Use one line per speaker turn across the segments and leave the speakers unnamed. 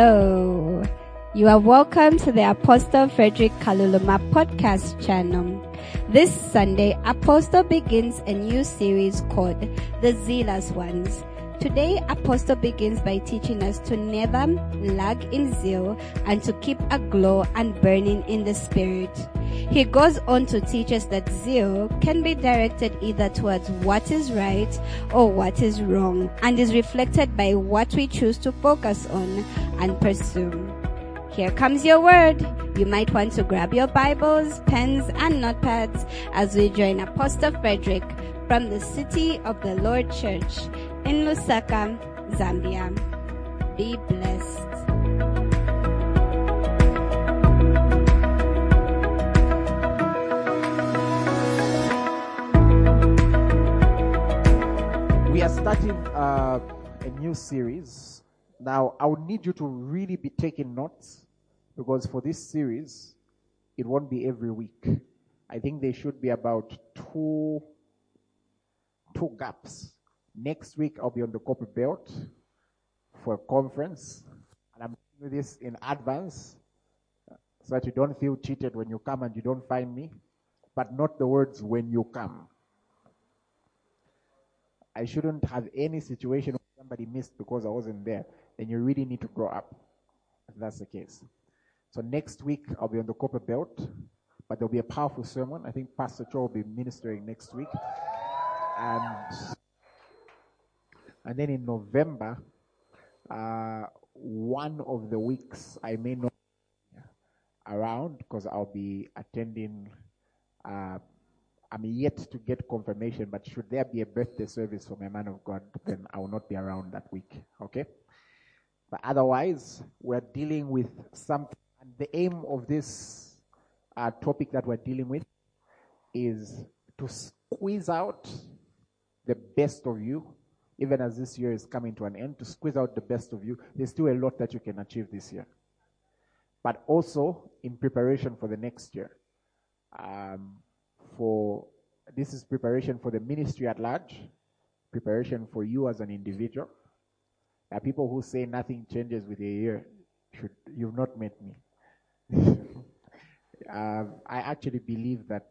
Hello. You are welcome to the Apostle Frederick Kaluluma podcast channel. This Sunday, Apostle begins a new series called The Zealous Ones. Today, Apostle begins by teaching us to never lag in zeal and to keep a glow and burning in the spirit. He goes on to teach us that zeal can be directed either towards what is right or what is wrong and is reflected by what we choose to focus on and pursue. Here comes your word. You might want to grab your Bibles, pens, and notepads as we join Apostle Frederick from the City of the Lord Church in Lusaka, Zambia. Be blessed.
We are starting uh, a new series. Now, I would need you to really be taking notes because for this series, it won't be every week. I think there should be about two, two gaps. Next week, I'll be on the copper belt for a conference, and I'm doing this in advance so that you don't feel cheated when you come and you don't find me, but not the words when you come. I shouldn't have any situation where somebody missed because I wasn't there. Then you really need to grow up. If that's the case. So next week I'll be on the copper belt, but there'll be a powerful sermon. I think Pastor Cho will be ministering next week. And and then in November, uh, one of the weeks I may not around because I'll be attending uh, I'm yet to get confirmation, but should there be a birthday service for my man of God, then I will not be around that week. Okay? But otherwise, we're dealing with something. And the aim of this uh, topic that we're dealing with is to squeeze out the best of you, even as this year is coming to an end, to squeeze out the best of you. There's still a lot that you can achieve this year. But also in preparation for the next year. Um, for this is preparation for the ministry at large, preparation for you as an individual. People who say nothing changes with a year. Should you've not met me? uh, I actually believe that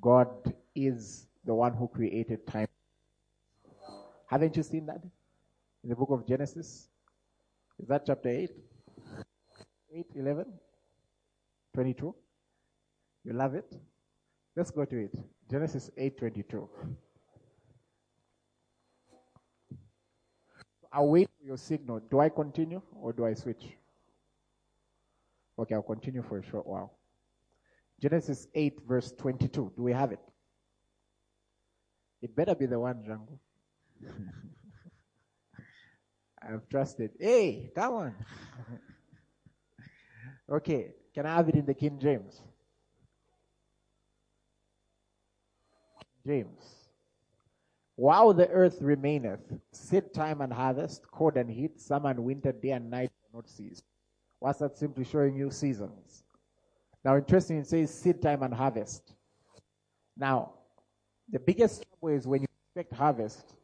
God is the one who created time. Haven't you seen that in the book of Genesis? Is that chapter 8? 8, 11, 22? You love it? Let's go to it. Genesis 8:22. I'll wait for your signal. Do I continue or do I switch? Okay, I'll continue for a short while. Genesis 8 verse 22. Do we have it? It better be the one, Django. I've trusted. Hey, come on. okay, can I have it in the King James? James. While the earth remaineth, seed time and harvest, cold and heat, summer and winter, day and night will not cease. What's that simply showing you? Seasons. Now, interesting, it says seed time and harvest. Now, the biggest trouble is when you expect harvest,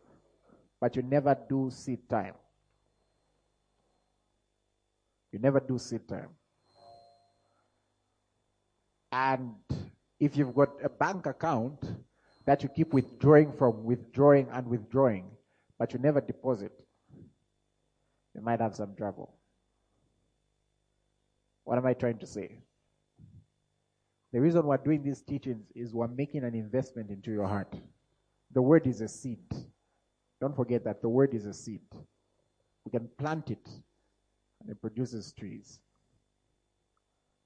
but you never do seed time. You never do seed time. And if you've got a bank account, that you keep withdrawing from, withdrawing and withdrawing, but you never deposit, you might have some trouble. What am I trying to say? The reason we're doing these teachings is we're making an investment into your heart. The word is a seed. Don't forget that the word is a seed. We can plant it and it produces trees.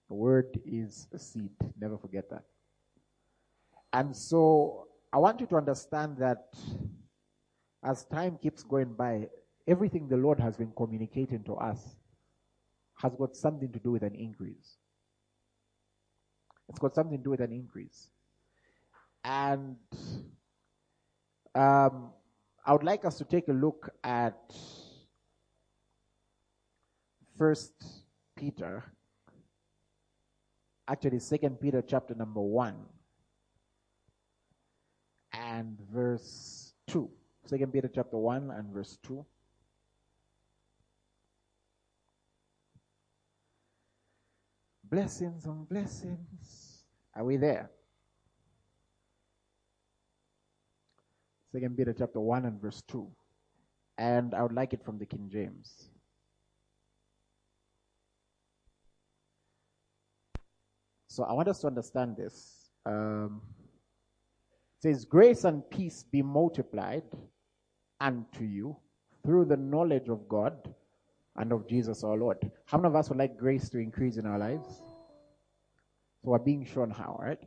The word is a seed. Never forget that. And so I want you to understand that as time keeps going by, everything the Lord has been communicating to us has got something to do with an increase. It's got something to do with an increase. And um, I would like us to take a look at First Peter, actually Second Peter chapter number one and verse 2. Peter chapter 1 and verse 2. Blessings on blessings. Are we there? Second Peter chapter 1 and verse 2. And I would like it from the King James. So I want us to understand this. Um, says, Grace and peace be multiplied unto you through the knowledge of God and of Jesus our Lord. How many of us would like grace to increase in our lives? So we're being shown how, right?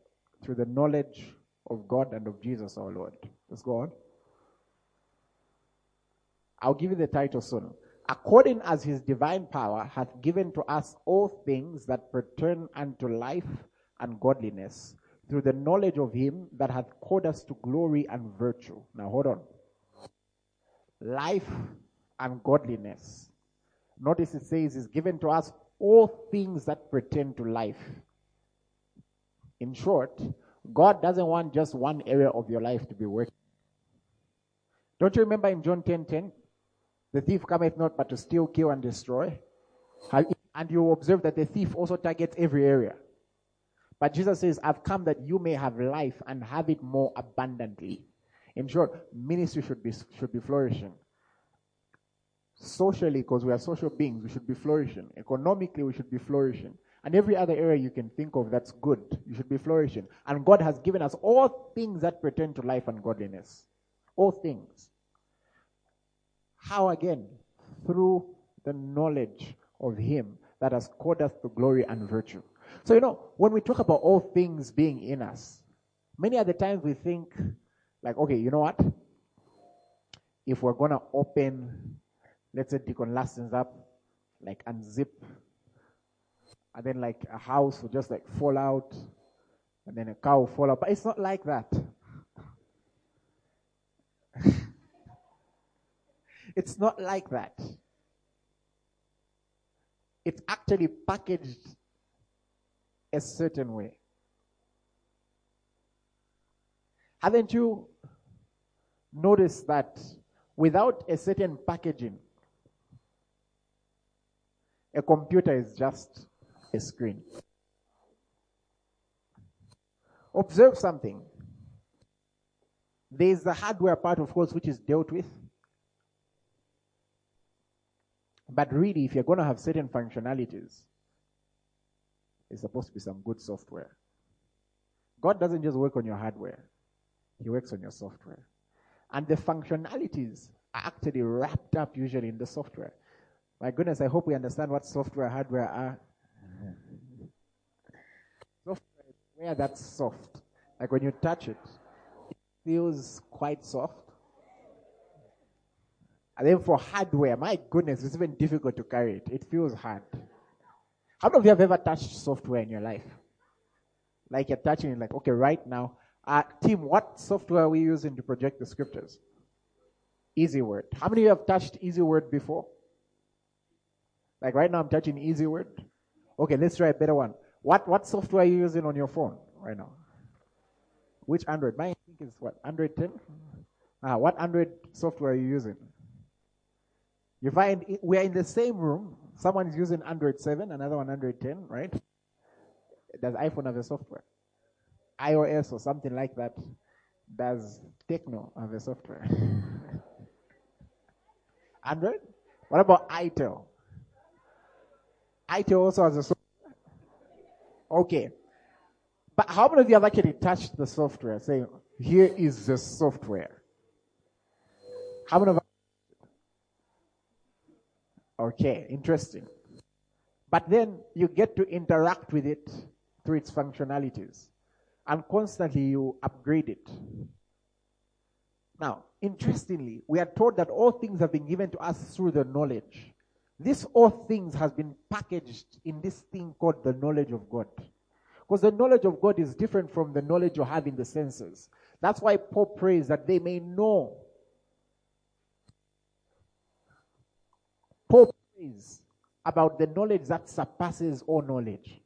Through the knowledge of God and of Jesus our Lord. Let's go on. I'll give you the title soon. According as his divine power hath given to us all things that pertain unto life and godliness, through the knowledge of him that hath called us to glory and virtue. Now hold on. Life and godliness. Notice it says is given to us all things that pertain to life. In short, God doesn't want just one area of your life to be working. Don't you remember in John 10 10? The thief cometh not but to steal, kill, and destroy. And you observe that the thief also targets every area. But Jesus says, I've come that you may have life and have it more abundantly. In short, ministry should be, should be flourishing. Socially, because we are social beings, we should be flourishing. Economically, we should be flourishing. And every other area you can think of that's good, you should be flourishing. And God has given us all things that pertain to life and godliness. All things. How again? Through the knowledge of Him that has called us to glory and virtue. So, you know, when we talk about all things being in us, many other times we think, like, okay, you know what? If we're going to open, let's say, Deacon Laston's up, like, unzip, and then, like, a house will just, like, fall out, and then a cow will fall out. But it's not like that. it's not like that. It's actually packaged a certain way. Haven't you noticed that without a certain packaging, a computer is just a screen? Observe something. There is the hardware part, of course, which is dealt with. But really, if you're going to have certain functionalities, is supposed to be some good software. God doesn't just work on your hardware, He works on your software. And the functionalities are actually wrapped up usually in the software. My goodness, I hope we understand what software hardware are. software is where that's soft. Like when you touch it, it feels quite soft. And then for hardware, my goodness, it's even difficult to carry it. It feels hard. How many of you have ever touched software in your life? Like you're touching it, like, okay, right now, uh, Tim, what software are we using to project the scriptures? Easy Word. How many of you have touched Easy Word before? Like right now, I'm touching Easy Word. Okay, let's try a better one. What what software are you using on your phone right now? Which Android? Mine I think is what Android 10. Uh, what Android software are you using? You find we are in the same room. Someone is using Android 7, another one Android 10, right? Does iPhone have a software? iOS or something like that. Does Tecno have a software? Android? What about ITEL? ITEL also has a software. Okay. But how many of you have actually touched the software saying, here is the software? How many of Okay, interesting. But then you get to interact with it through its functionalities. And constantly you upgrade it. Now, interestingly, we are told that all things have been given to us through the knowledge. This all things has been packaged in this thing called the knowledge of God. Because the knowledge of God is different from the knowledge you have in the senses. That's why Paul prays that they may know Paul prays about the knowledge that surpasses all knowledge.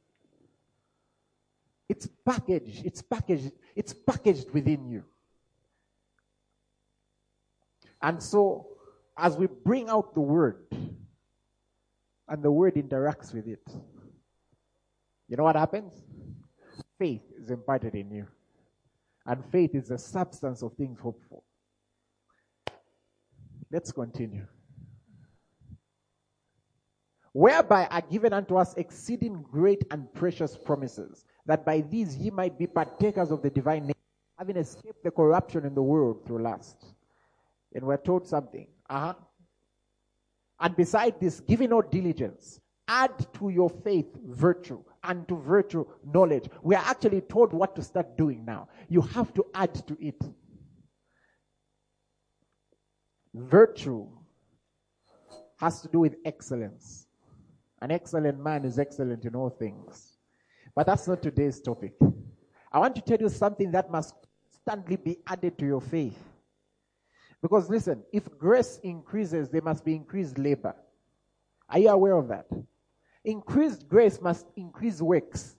It's packaged, it's packaged, it's packaged within you. And so, as we bring out the word, and the word interacts with it, you know what happens? Faith is imparted in you. And faith is the substance of things hoped for. Let's continue. Whereby are given unto us exceeding great and precious promises, that by these ye might be partakers of the divine nature, having escaped the corruption in the world through lust. And we're told something. Uh-huh. And beside this, giving no diligence, add to your faith virtue, and to virtue knowledge. We are actually told what to start doing now. You have to add to it. Virtue has to do with excellence. An excellent man is excellent in all things. But that's not today's topic. I want to tell you something that must constantly be added to your faith. Because listen, if grace increases, there must be increased labor. Are you aware of that? Increased grace must increase works.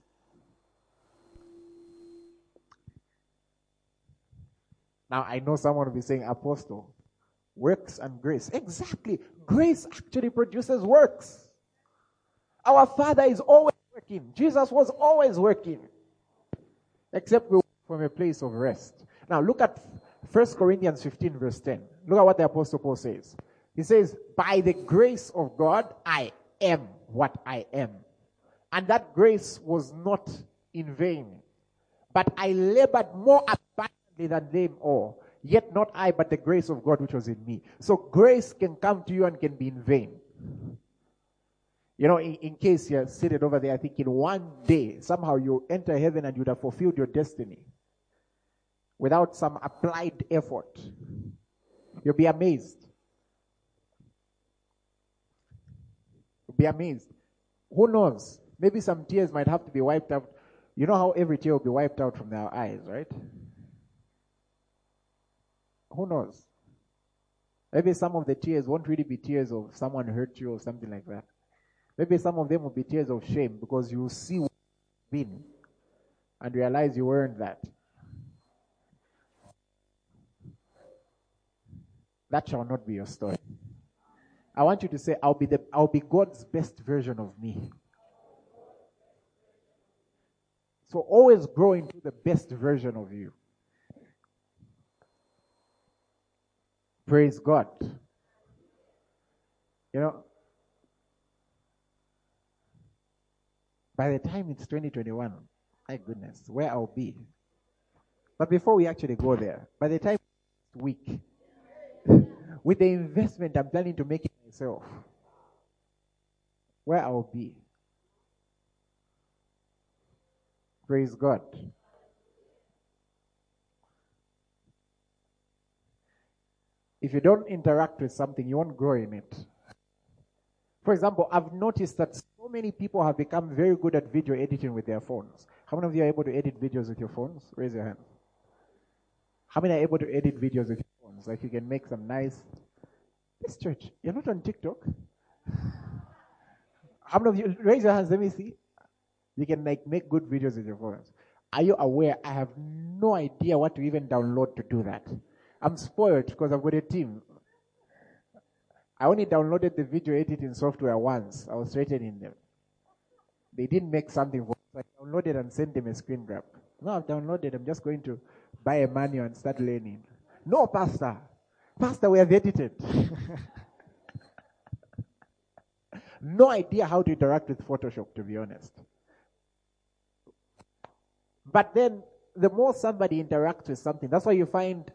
Now, I know someone will be saying, Apostle, works and grace. Exactly. Grace actually produces works. Our Father is always working. Jesus was always working. Except we from a place of rest. Now, look at 1 Corinthians 15, verse 10. Look at what the Apostle Paul says. He says, By the grace of God, I am what I am. And that grace was not in vain. But I labored more abundantly than them all. Yet not I, but the grace of God which was in me. So grace can come to you and can be in vain. You know, in, in case you're seated over there, I think in one day, somehow you enter heaven and you'd have fulfilled your destiny without some applied effort. You'll be amazed. You'll be amazed. Who knows? Maybe some tears might have to be wiped out. You know how every tear will be wiped out from their eyes, right? Who knows? Maybe some of the tears won't really be tears of someone hurt you or something like that. Maybe some of them will be tears of shame because you see what you've been and realize you weren't that. That shall not be your story. I want you to say, I'll be the I'll be God's best version of me. So always grow into the best version of you. Praise God. You know, by the time it's 2021, my goodness, where I'll be. But before we actually go there, by the time next week, with the investment I'm planning to make myself, where I'll be. Praise God. If you don't interact with something, you won't grow in it. For example, I've noticed that so many people have become very good at video editing with their phones. How many of you are able to edit videos with your phones? Raise your hand. How many are able to edit videos with your phones? Like you can make some nice. This church, you're not on TikTok. How many of you raise your hands? Let me see. You can like make good videos with your phones. Are you aware? I have no idea what to even download to do that. I'm spoiled because I've got a team. I only downloaded the video editing software once. I was threatening them. They didn't make something for me. I downloaded and sent them a screen grab. Now I've downloaded. I'm just going to buy a manual and start learning. No, Pastor. Pastor, we have edited. no idea how to interact with Photoshop, to be honest. But then, the more somebody interacts with something, that's why you find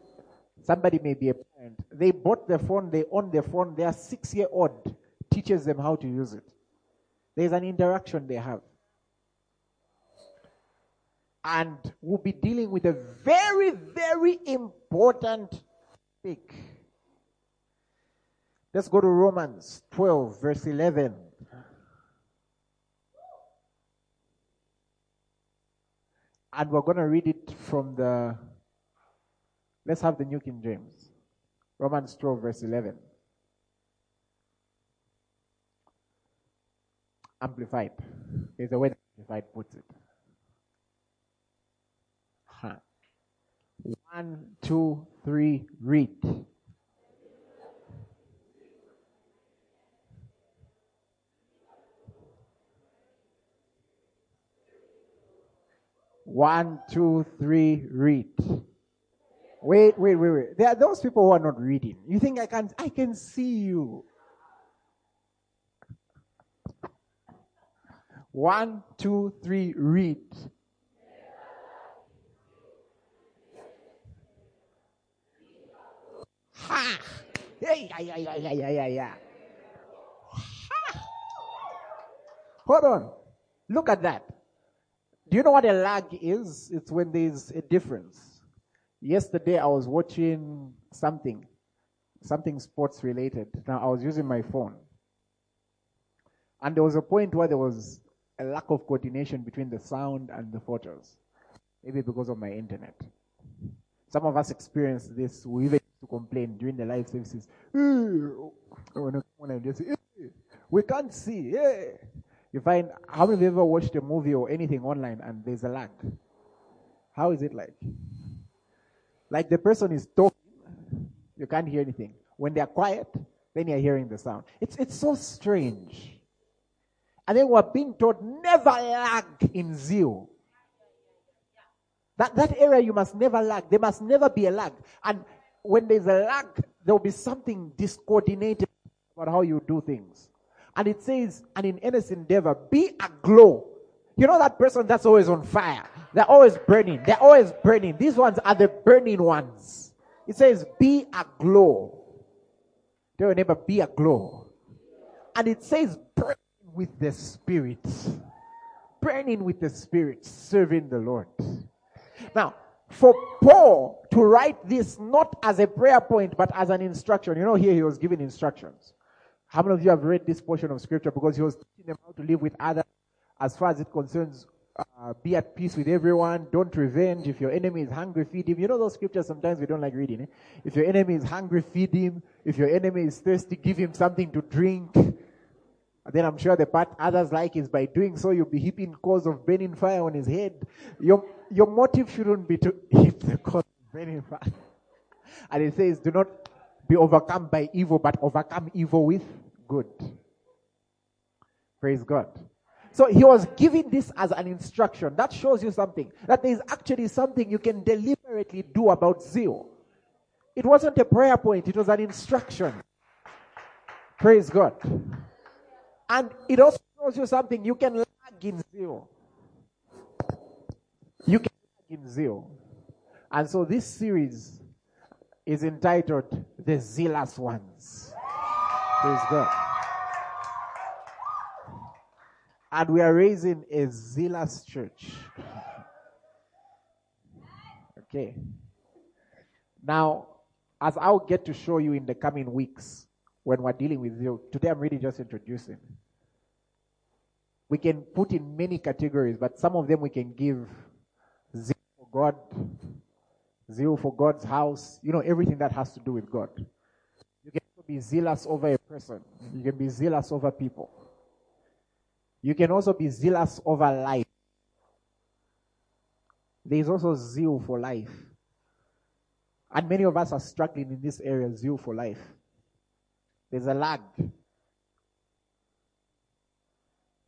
somebody may be a parent. They bought the phone, they own the phone, their six year old teaches them how to use it. There's an interaction they have and we'll be dealing with a very, very important topic. Let's go to Romans 12, verse 11. And we're going to read it from the, let's have the New King James. Romans 12, verse 11. Amplified is the way Amplified puts it. One, two, three, read. One, two, three, read. Wait, wait, wait, wait. There are those people who are not reading. You think I can I can see you. One, two, three, read. Ha! Hey, yeah, yeah, yeah, yeah, yeah, yeah. Ha! Hold on. Look at that. Do you know what a lag is? It's when there's a difference. Yesterday I was watching something, something sports related. Now I was using my phone. And there was a point where there was a lack of coordination between the sound and the photos. Maybe because of my internet. Some of us experienced this. We even to complain during the live services. We can't see. Eh. You find, how many of you ever watched a movie or anything online and there's a lag? How is it like? Like the person is talking, you can't hear anything. When they're quiet, then you're hearing the sound. It's, it's so strange. And then we're being taught never lag in zeal. That, that area you must never lag. There must never be a lag. And when there's a lag, there will be something discoordinated about how you do things. And it says, and in earnest endeavor, be aglow. You know that person that's always on fire. They're always burning. They're always burning. These ones are the burning ones. It says, be aglow. Tell your neighbor, be aglow. And it says, burning with the Spirit. Burning with the Spirit, serving the Lord. Now, for Paul to write this not as a prayer point, but as an instruction. You know, here he was giving instructions. How many of you have read this portion of scripture? Because he was teaching them how to live with others as far as it concerns uh, be at peace with everyone. Don't revenge. If your enemy is hungry, feed him. You know those scriptures sometimes we don't like reading. Eh? If your enemy is hungry, feed him. If your enemy is thirsty, give him something to drink. And then I'm sure the part others like is by doing so, you'll be heaping cause of burning fire on his head. Your, your motive shouldn't be to heap the cause of burning fire. And it says, do not be overcome by evil, but overcome evil with good. Praise God. So he was giving this as an instruction. That shows you something. That there is actually something you can deliberately do about zeal. It wasn't a prayer point, it was an instruction. Praise God. And it also shows you something. You can lag in zeal. You can lag in zeal. And so this series is entitled The Zealous Ones. Praise God. And we are raising a zealous church. Okay. Now, as I'll get to show you in the coming weeks, when we're dealing with zeal. Today I'm really just introducing. We can put in many categories, but some of them we can give zeal for God, zeal for God's house, you know, everything that has to do with God. You can be zealous over a person, you can be zealous over people. You can also be zealous over life. There is also zeal for life. And many of us are struggling in this area, zeal for life. There's a lag.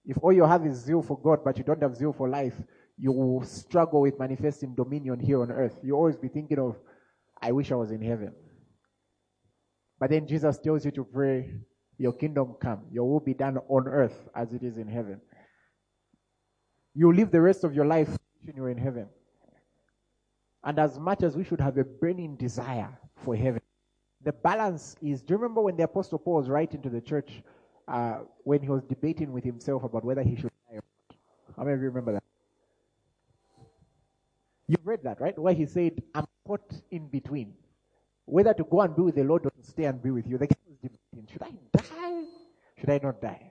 If all you have is zeal for God, but you don't have zeal for life, you will struggle with manifesting dominion here on earth. You'll always be thinking of, I wish I was in heaven. But then Jesus tells you to pray, Your kingdom come, your will be done on earth as it is in heaven. You live the rest of your life wishing you're in heaven. And as much as we should have a burning desire for heaven, the balance is do you remember when the apostle paul was writing to the church uh, when he was debating with himself about whether he should die or not? How many of you remember that? You've read that right? Where he said i'm caught in between. Whether to go and be with the lord or to stay and be with you. The guy was debating should i die should i not die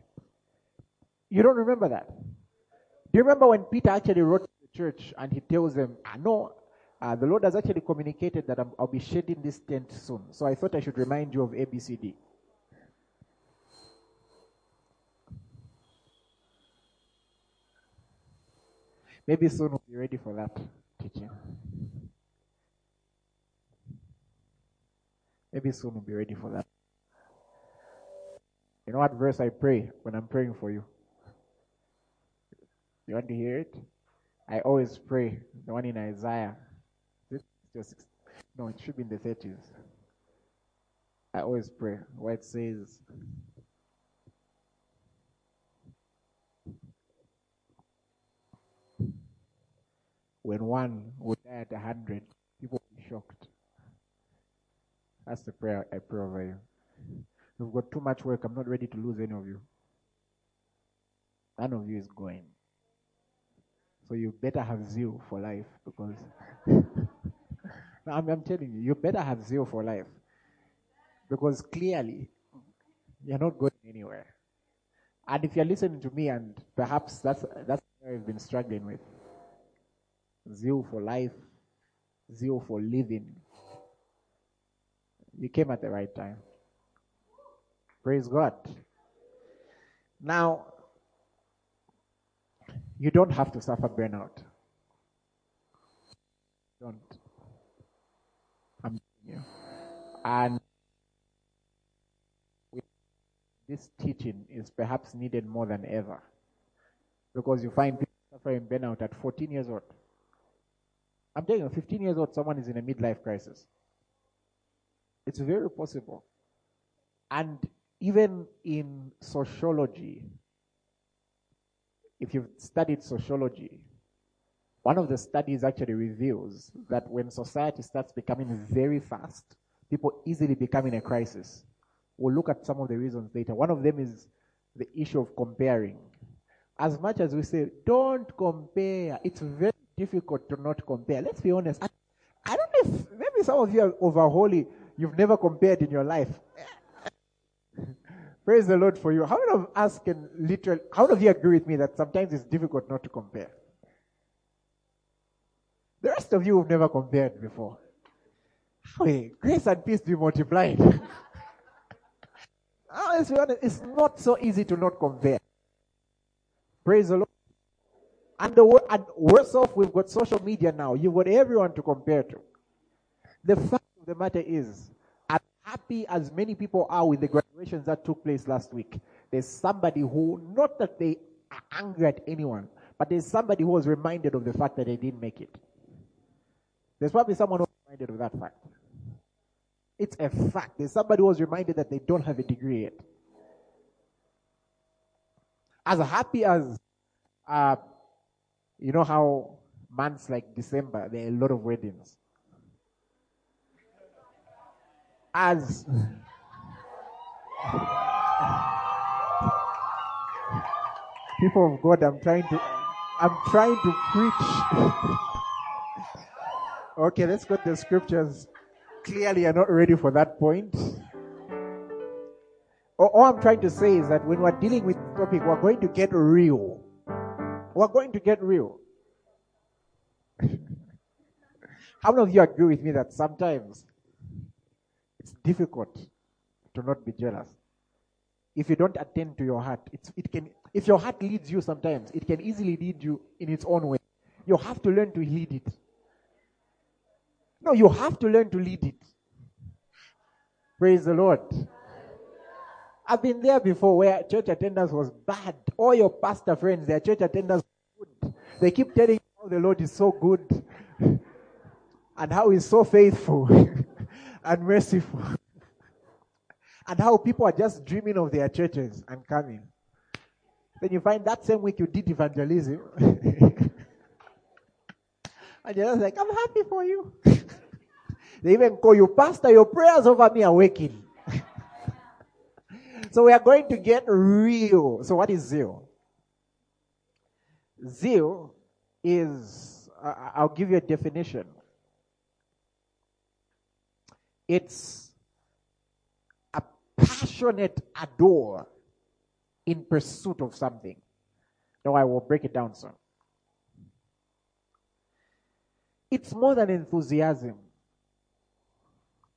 you don't remember that do you remember when peter actually wrote to the church and he tells them i know uh, the Lord has actually communicated that i will be shedding this tent soon. So I thought I should remind you of ABCD. Maybe soon we'll be ready for that teaching. Maybe soon we'll be ready for that. You know what verse I pray when I'm praying for you? You want to hear it? I always pray, the one in Isaiah. This Just, no, it should be in the 30s. I always pray where it says, when one would die at a hundred, people will be shocked. That's the prayer I pray over you. You've got too much work. I'm not ready to lose any of you. None of you is going. So you better have zeal for life because I'm, I'm telling you, you better have zeal for life because clearly you're not going anywhere. And if you're listening to me, and perhaps that's that's what I've been struggling with zeal for life, zeal for living. You came at the right time. Praise God. Now, you don't have to suffer burnout. Don't. I'm telling you. And this teaching is perhaps needed more than ever. Because you find people suffering burnout at 14 years old. I'm telling you, 15 years old, someone is in a midlife crisis. It's very possible. And even in sociology, if you've studied sociology, one of the studies actually reveals that when society starts becoming very fast, people easily become in a crisis. We'll look at some of the reasons later. One of them is the issue of comparing. As much as we say, don't compare, it's very difficult to not compare. Let's be honest. I, I don't know if maybe some of you are over holy, you've never compared in your life. Praise the Lord for you. How many of us can literally, how many of you agree with me that sometimes it's difficult not to compare? The rest of you have never compared before. Hey, grace and peace be multiplied. it's not so easy to not compare. Praise the Lord. And, the, and worse off, we've got social media now. You've got everyone to compare to. The fact of the matter is, happy as many people are with the graduations that took place last week, there's somebody who, not that they are angry at anyone, but there's somebody who was reminded of the fact that they didn't make it. There's probably someone who was reminded of that fact. It's a fact. There's somebody who was reminded that they don't have a degree yet. As happy as uh, you know how months like December, there are a lot of weddings. As people of God, I'm trying to, I'm trying to preach. okay, let's go to the scriptures. Clearly, you're not ready for that point. All I'm trying to say is that when we're dealing with topic, we're going to get real. We're going to get real. How many of you agree with me that sometimes it's difficult to not be jealous? If you don't attend to your heart, it can, if your heart leads you sometimes, it can easily lead you in its own way. You have to learn to lead it. No, you have to learn to lead it. Praise the Lord. I've been there before where church attendance was bad. All your pastor friends, their church attendance was good. They keep telling you oh, how the Lord is so good and how he's so faithful and merciful. and how people are just dreaming of their churches and coming. Then you find that same week you did evangelism. and you're just like, I'm happy for you. they even call you, Pastor, your prayers over me are. So we are going to get real. So what is zeal? Zeal is, uh, I'll give you a definition. It's a passionate adore in pursuit of something. Now I will break it down some. It's more than enthusiasm.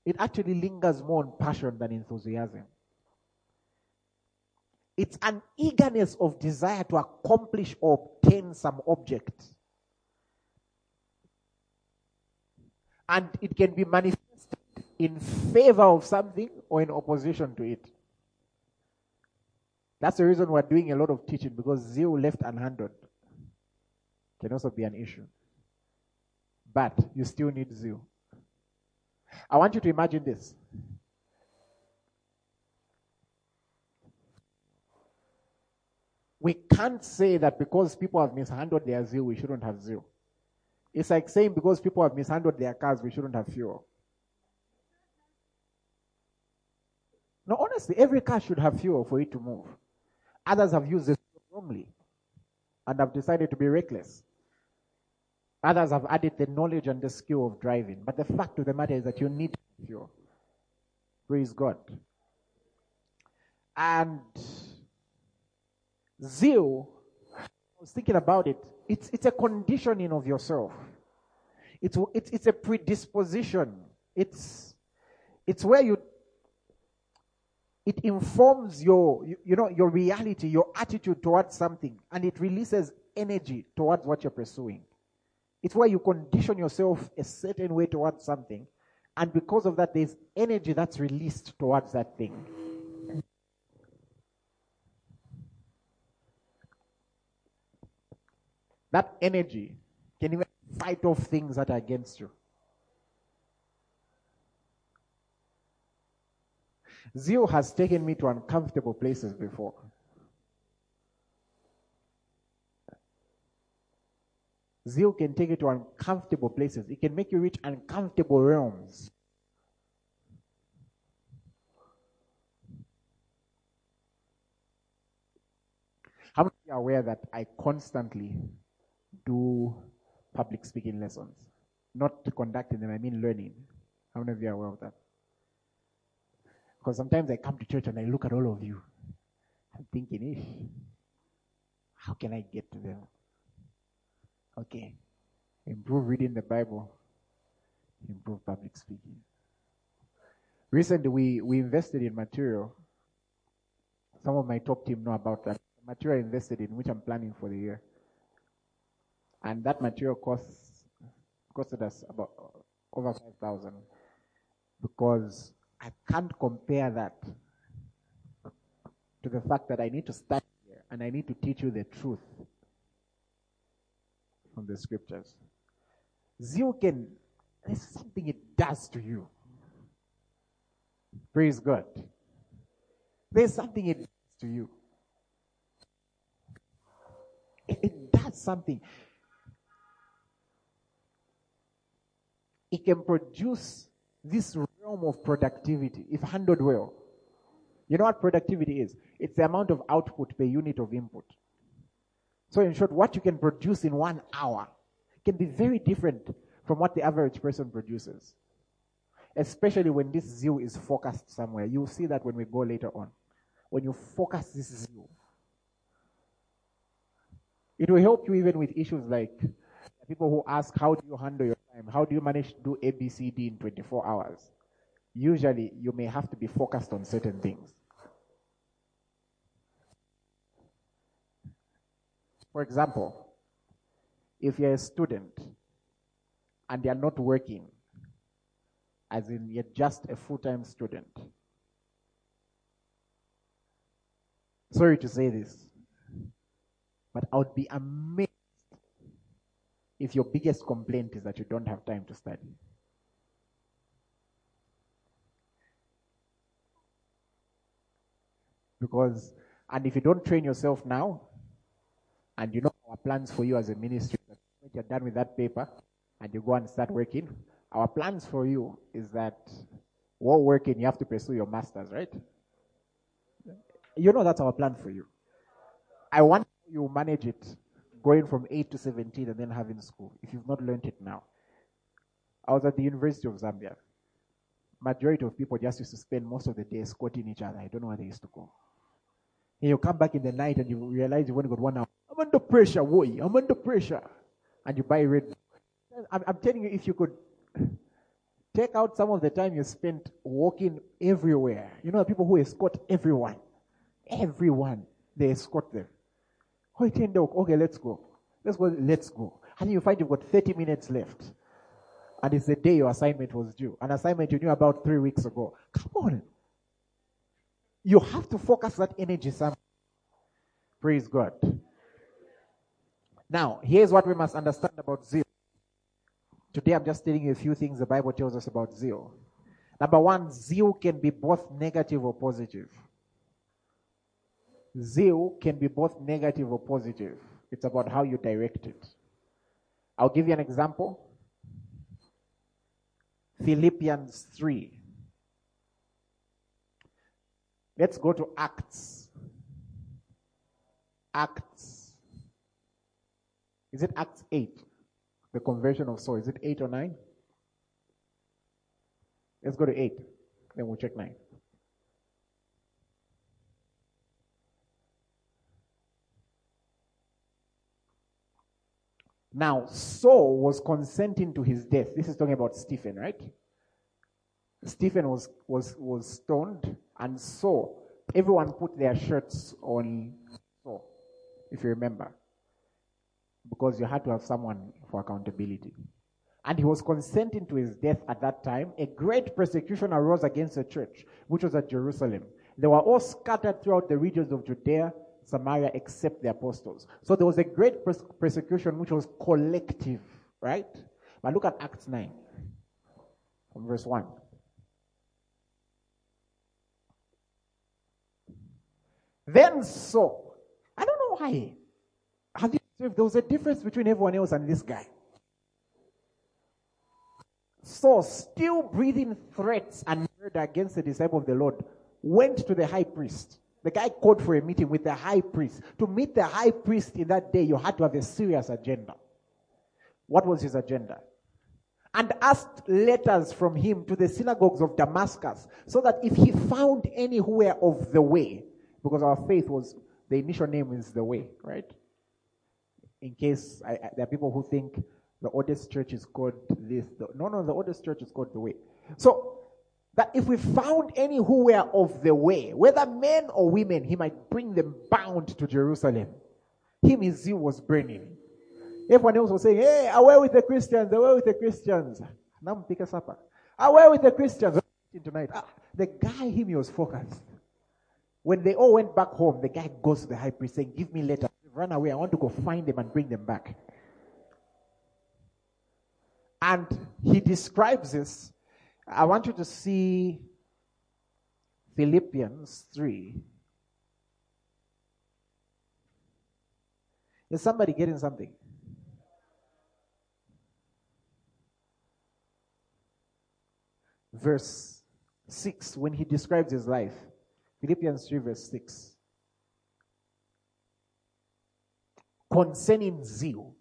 It actually lingers more on passion than enthusiasm. It's an eagerness of desire to accomplish or obtain some object. And it can be manifested in favor of something or in opposition to it. That's the reason we're doing a lot of teaching because zeal left unhandled. can also be an issue. But you still need zeal. I want you to imagine this. We can't say that because people have mishandled their zeal, we shouldn't have zeal. It's like saying because people have mishandled their cars, we shouldn't have fuel. No, honestly, every car should have fuel for it to move. Others have used it wrongly and have decided to be reckless. Others have added the knowledge and the skill of driving. But the fact of the matter is that you need fuel. Praise God. And zeal, I was thinking about it, it's, it's a conditioning of yourself. It's, it's, it's a predisposition. It's, it's where you it informs your you, know your reality your attitude towards something and it releases energy towards what you're pursuing. It's where you condition yourself a certain way towards something and because of that there's energy that's released towards that thing. That energy can even fight off things that are against you Zeal has taken me to uncomfortable places before. Zeal can take you to uncomfortable places. It can make you reach uncomfortable realms. How many of you are aware that I constantly do public speaking lessons? Not conducting them, I mean learning. How many of you are aware of that? Because sometimes I come to church and I look at all of you. I'm thinking, ish, how can I get to them? Okay. Improve reading the Bible. Improve public speaking. Recently, we, we invested in material. Some of my top team know about that. Material invested in, which I'm planning for the year. And that material costs costed us about over 5,000 because I can't compare that to the fact that I need to study here and I need to teach you the truth from the scriptures. Zeal can, there's something it does to you. Praise God. There's something it does to you. It, it does something. It can produce this realm of productivity, if handled well. You know what productivity is? It's the amount of output per unit of input. So, in short, what you can produce in one hour can be very different from what the average person produces. Especially when this zeal is focused somewhere. You'll see that when we go later on. When you focus this zeal, it will help you even with issues like people who ask, How do you handle your time? How do you manage to do ABCD in 24 hours? Usually, you may have to be focused on certain things. For example, if you're a student and you're not working, as in you're just a full time student, sorry to say this, but I would be amazed if your biggest complaint is that you don't have time to study. Because, and if you don't train yourself now, and you know our plans for you as a ministry, that when you're done with that paper and you go and start working, our plans for you is that while working, you have to pursue your master's, right? You know that's our plan for you. I want you manage it going from 8 to 17 and then having school, if you've not learned it now. I was at the University of Zambia. Majority of people just used to spend most of the day squatting each other. I don't know where they used to go. And you come back in the night and you realize you've only got one hour. I'm under pressure, boy. I'm under pressure. And you buy red. I'm, I'm telling you, if you could take out some of the time you spent walking everywhere. You know, the people who escort everyone. Everyone. They escort them. Okay, let's go. Let's go. Let's go. And you find you've got 30 minutes left. And it's the day your assignment was due. An assignment you knew about three weeks ago. Come on. You have to focus that energy somewhere. Praise God. Now, here's what we must understand about zeal. Today I'm just telling you a few things the Bible tells us about zeal. Number one, zeal can be both negative or positive. Zeal can be both negative or positive. It's about how you direct it. I'll give you an example. Philippians 3. Let's go to Acts. Acts. Is it Acts 8? The conversion of Saul. Is it 8 or 9? Let's go to 8. Then we'll check 9. Now, Saul was consenting to his death. This is talking about Stephen, right? Stephen was, was, was stoned, and so everyone put their shirts on Saul, if you remember, because you had to have someone for accountability. And he was consenting to his death at that time. A great persecution arose against the church, which was at Jerusalem. They were all scattered throughout the regions of Judea Samaria except the apostles. So there was a great pers- persecution which was collective, right? But look at Acts 9, from verse 1. Then Saul, I don't know why. Have you observed there was a difference between everyone else and this guy? Saul, still breathing threats and murder against the disciple of the Lord, went to the high priest the guy called for a meeting with the high priest. To meet the high priest in that day, you had to have a serious agenda. What was his agenda? And asked letters from him to the synagogues of Damascus, so that if he found any who were of the way, because our faith was, the initial name is the way, right? In case I, I, there are people who think the oldest church is called this. The, no, no, the oldest church is called the way. So that if we found any who were of the way, whether men or women, he might bring them bound to Jerusalem. Him, his zeal was burning. Everyone else was saying, Hey, away with the Christians, away with the Christians. Now pick us up. Away with the Christians. Tonight. Ah, the guy, him, he was focused. When they all went back home, the guy goes to the high priest saying, Give me letters. Run away. I want to go find them and bring them back. And he describes this I want you to see Philippians 3. Is somebody getting something? Verse 6, when he describes his life. Philippians 3, verse 6. Concerning zeal,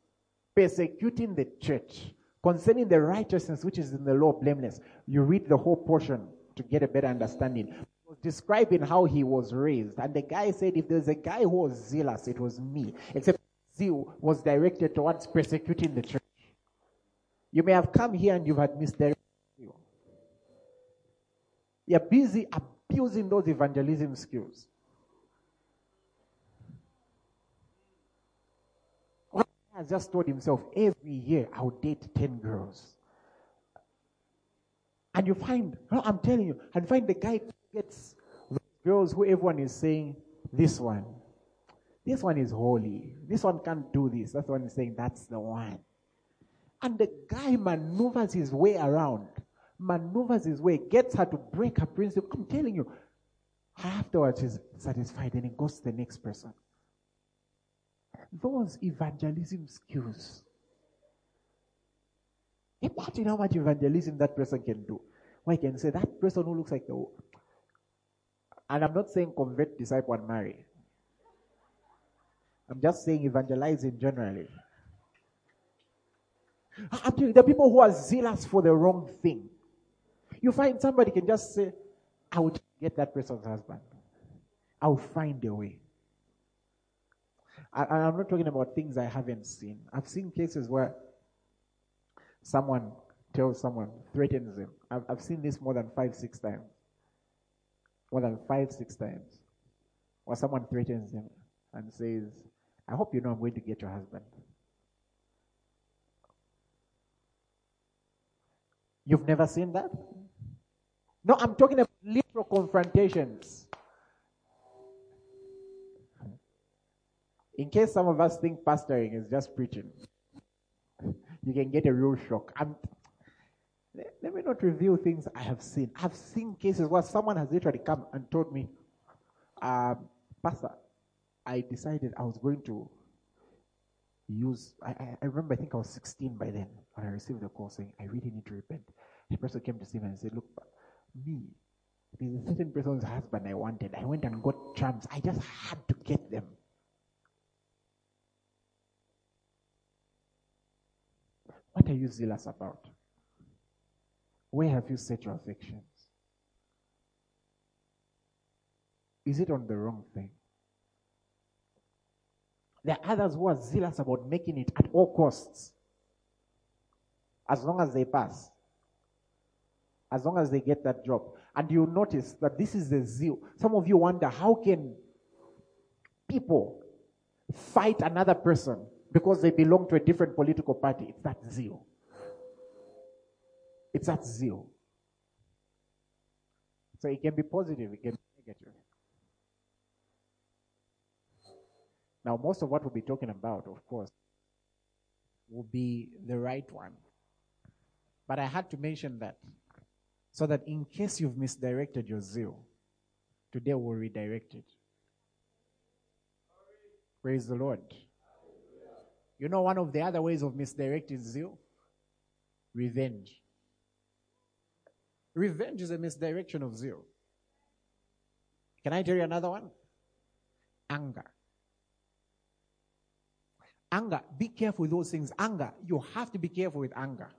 persecuting the church Concerning the righteousness which is in the law, of blameless. You read the whole portion to get a better understanding. Describing how he was raised. And the guy said, if there's a guy who was zealous, it was me. Except zeal was directed towards persecuting the church. You may have come here and you've had misdirection. You're busy abusing those evangelism skills. has just told himself, every year I'll date 10 girls. And you find, no, I'm telling you, and find the guy gets the girls who everyone is saying, this one, this one is holy. This one can't do this. That's one is saying, that's the one. And the guy maneuvers his way around, maneuvers his way, gets her to break her principle. I'm telling you, afterwards she's satisfied and he goes to the next person those evangelism skills. Imagine how much evangelism that person can do. Why can say that person who looks like the and I'm not saying convert, disciple, and marry. I'm just saying evangelizing generally. I'm telling you, the people who are zealous for the wrong thing. You find somebody can just say, I will get that person's husband. I'll find a way. I, I'm not talking about things I haven't seen. I've seen cases where someone tells someone, threatens them. I've, I've seen this more than five, six times. More than five, six times. Or someone threatens them and says, I hope you know I'm going to get your husband. You've never seen that? No, I'm talking about literal confrontations. In case some of us think pastoring is just preaching, you can get a real shock. I'm, let, let me not reveal things I have seen. I've seen cases where someone has literally come and told me, um, Pastor, I decided I was going to use, I, I, remember, I think I was 16 by then when I received a call saying, I really need to repent. The person came to see me and said, Look, me, there's a certain person's husband I wanted. I went and got charms. I just had to get them. What are you zealous about? Where have you set your affections? Is it on the wrong thing? There are others who are zealous about making it at all costs. As long as they pass. As long as they get that job. And you notice that this is the zeal. Some of you wonder how can people fight another person because they belong to a different political party? It's that zeal. It's that zeal. So it can be positive, it can be negative. Now, most of what we'll be talking about, of course, will be the right one. But I had to mention that so that in case you've misdirected your zeal, today we'll redirect it. Praise the Lord. You know, one of the other ways of misdirecting zeal? Revenge. Revenge is a misdirection of zeal. Can I tell you another one? Anger. Anger, be careful with those things. Anger, you have to be careful with anger.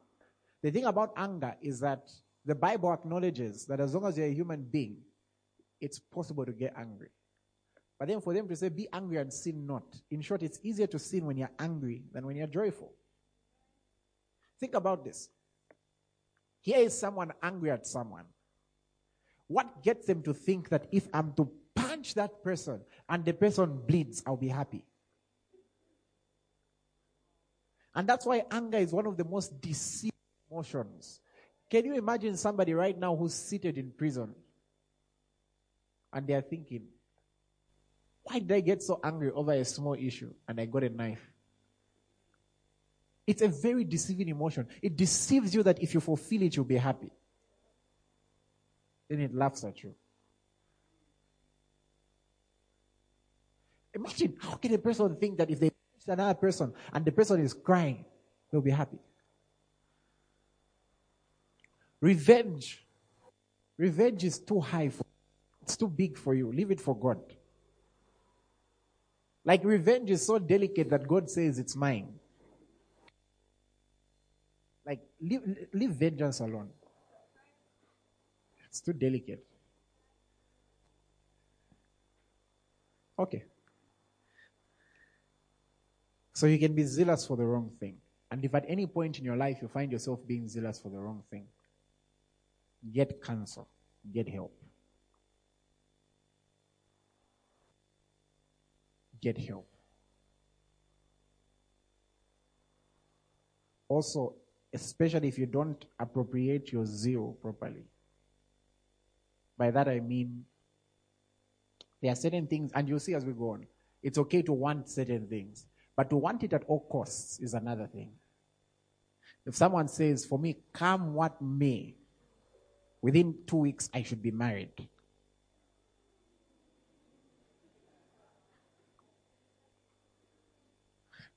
The thing about anger is that the Bible acknowledges that as long as you're a human being, it's possible to get angry. But then for them to say, be angry and sin not. In short, it's easier to sin when you're angry than when you're joyful. Think about this. Here is someone angry at someone. What gets them to think that if I'm to punch that person and the person bleeds, I'll be happy? And that's why anger is one of the most deceiving emotions. Can you imagine somebody right now who's seated in prison and they are thinking, why did I get so angry over a small issue and I got a knife? It's a very deceiving emotion. It deceives you that if you fulfill it, you'll be happy. Then it laughs at you. Imagine how can a person think that if they another person and the person is crying, they'll be happy. Revenge. Revenge is too high for it's too big for you. Leave it for God. Like revenge is so delicate that God says it's mine. Like leave, leave vengeance alone. It's too delicate. Okay. So you can be zealous for the wrong thing. And if at any point in your life you find yourself being zealous for the wrong thing, get counsel, get help. Get help. Also, especially if you don't appropriate your zeal properly. By that I mean, there are certain things, and you'll see as we go on, it's okay to want certain things. But to want it at all costs is another thing. If someone says, for me, come what may, within two weeks I should be married.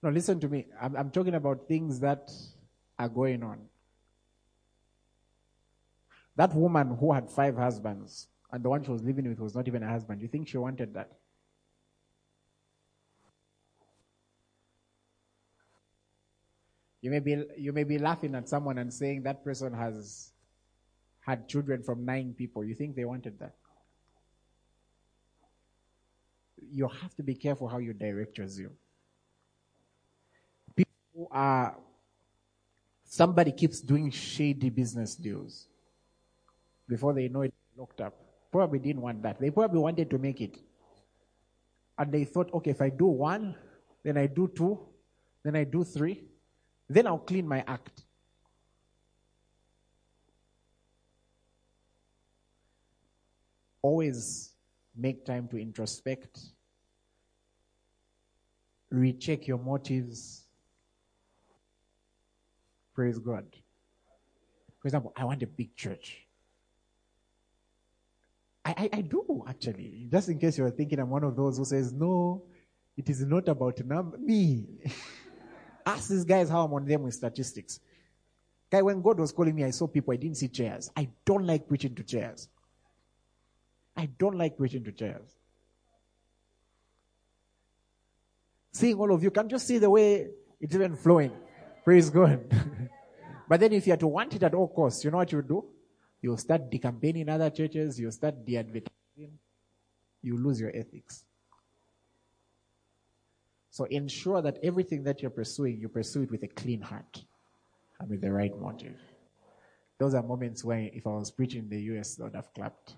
No, listen to me. I'm, I'm talking about things that are going on. That woman who had five husbands, and the one she was living with was not even a husband, you think she wanted that? You may be you may be laughing at someone and saying that person has had children from nine people. You think they wanted that? You have to be careful how you direct your zeal. People are somebody keeps doing shady business deals before they know it locked up. Probably didn't want that. They probably wanted to make it. And they thought, okay, if I do one, then I do two, then I do three, then I'll clean my act. Always make time to introspect. recheck your motives. Praise God. For example, I want a big church. I, I, I do actually. Just in case you are thinking I'm one of those who says, no, it is not about. Me. Ask these guys how I'm on them with statistics. Guy, when God was calling me, I saw people, I didn't see chairs. I don't like preaching to chairs. I don't like preaching to chairs. Seeing all of you, can just see the way it's even flowing. Praise God. but then if you are to want it at all costs, you know what you do? You'll start decampaigning other churches, you'll start de-advertising, you lose your ethics. So ensure that everything that you're pursuing, you pursue it with a clean heart and with the right motive. Those are moments where if I was preaching in the US, they would have clapped.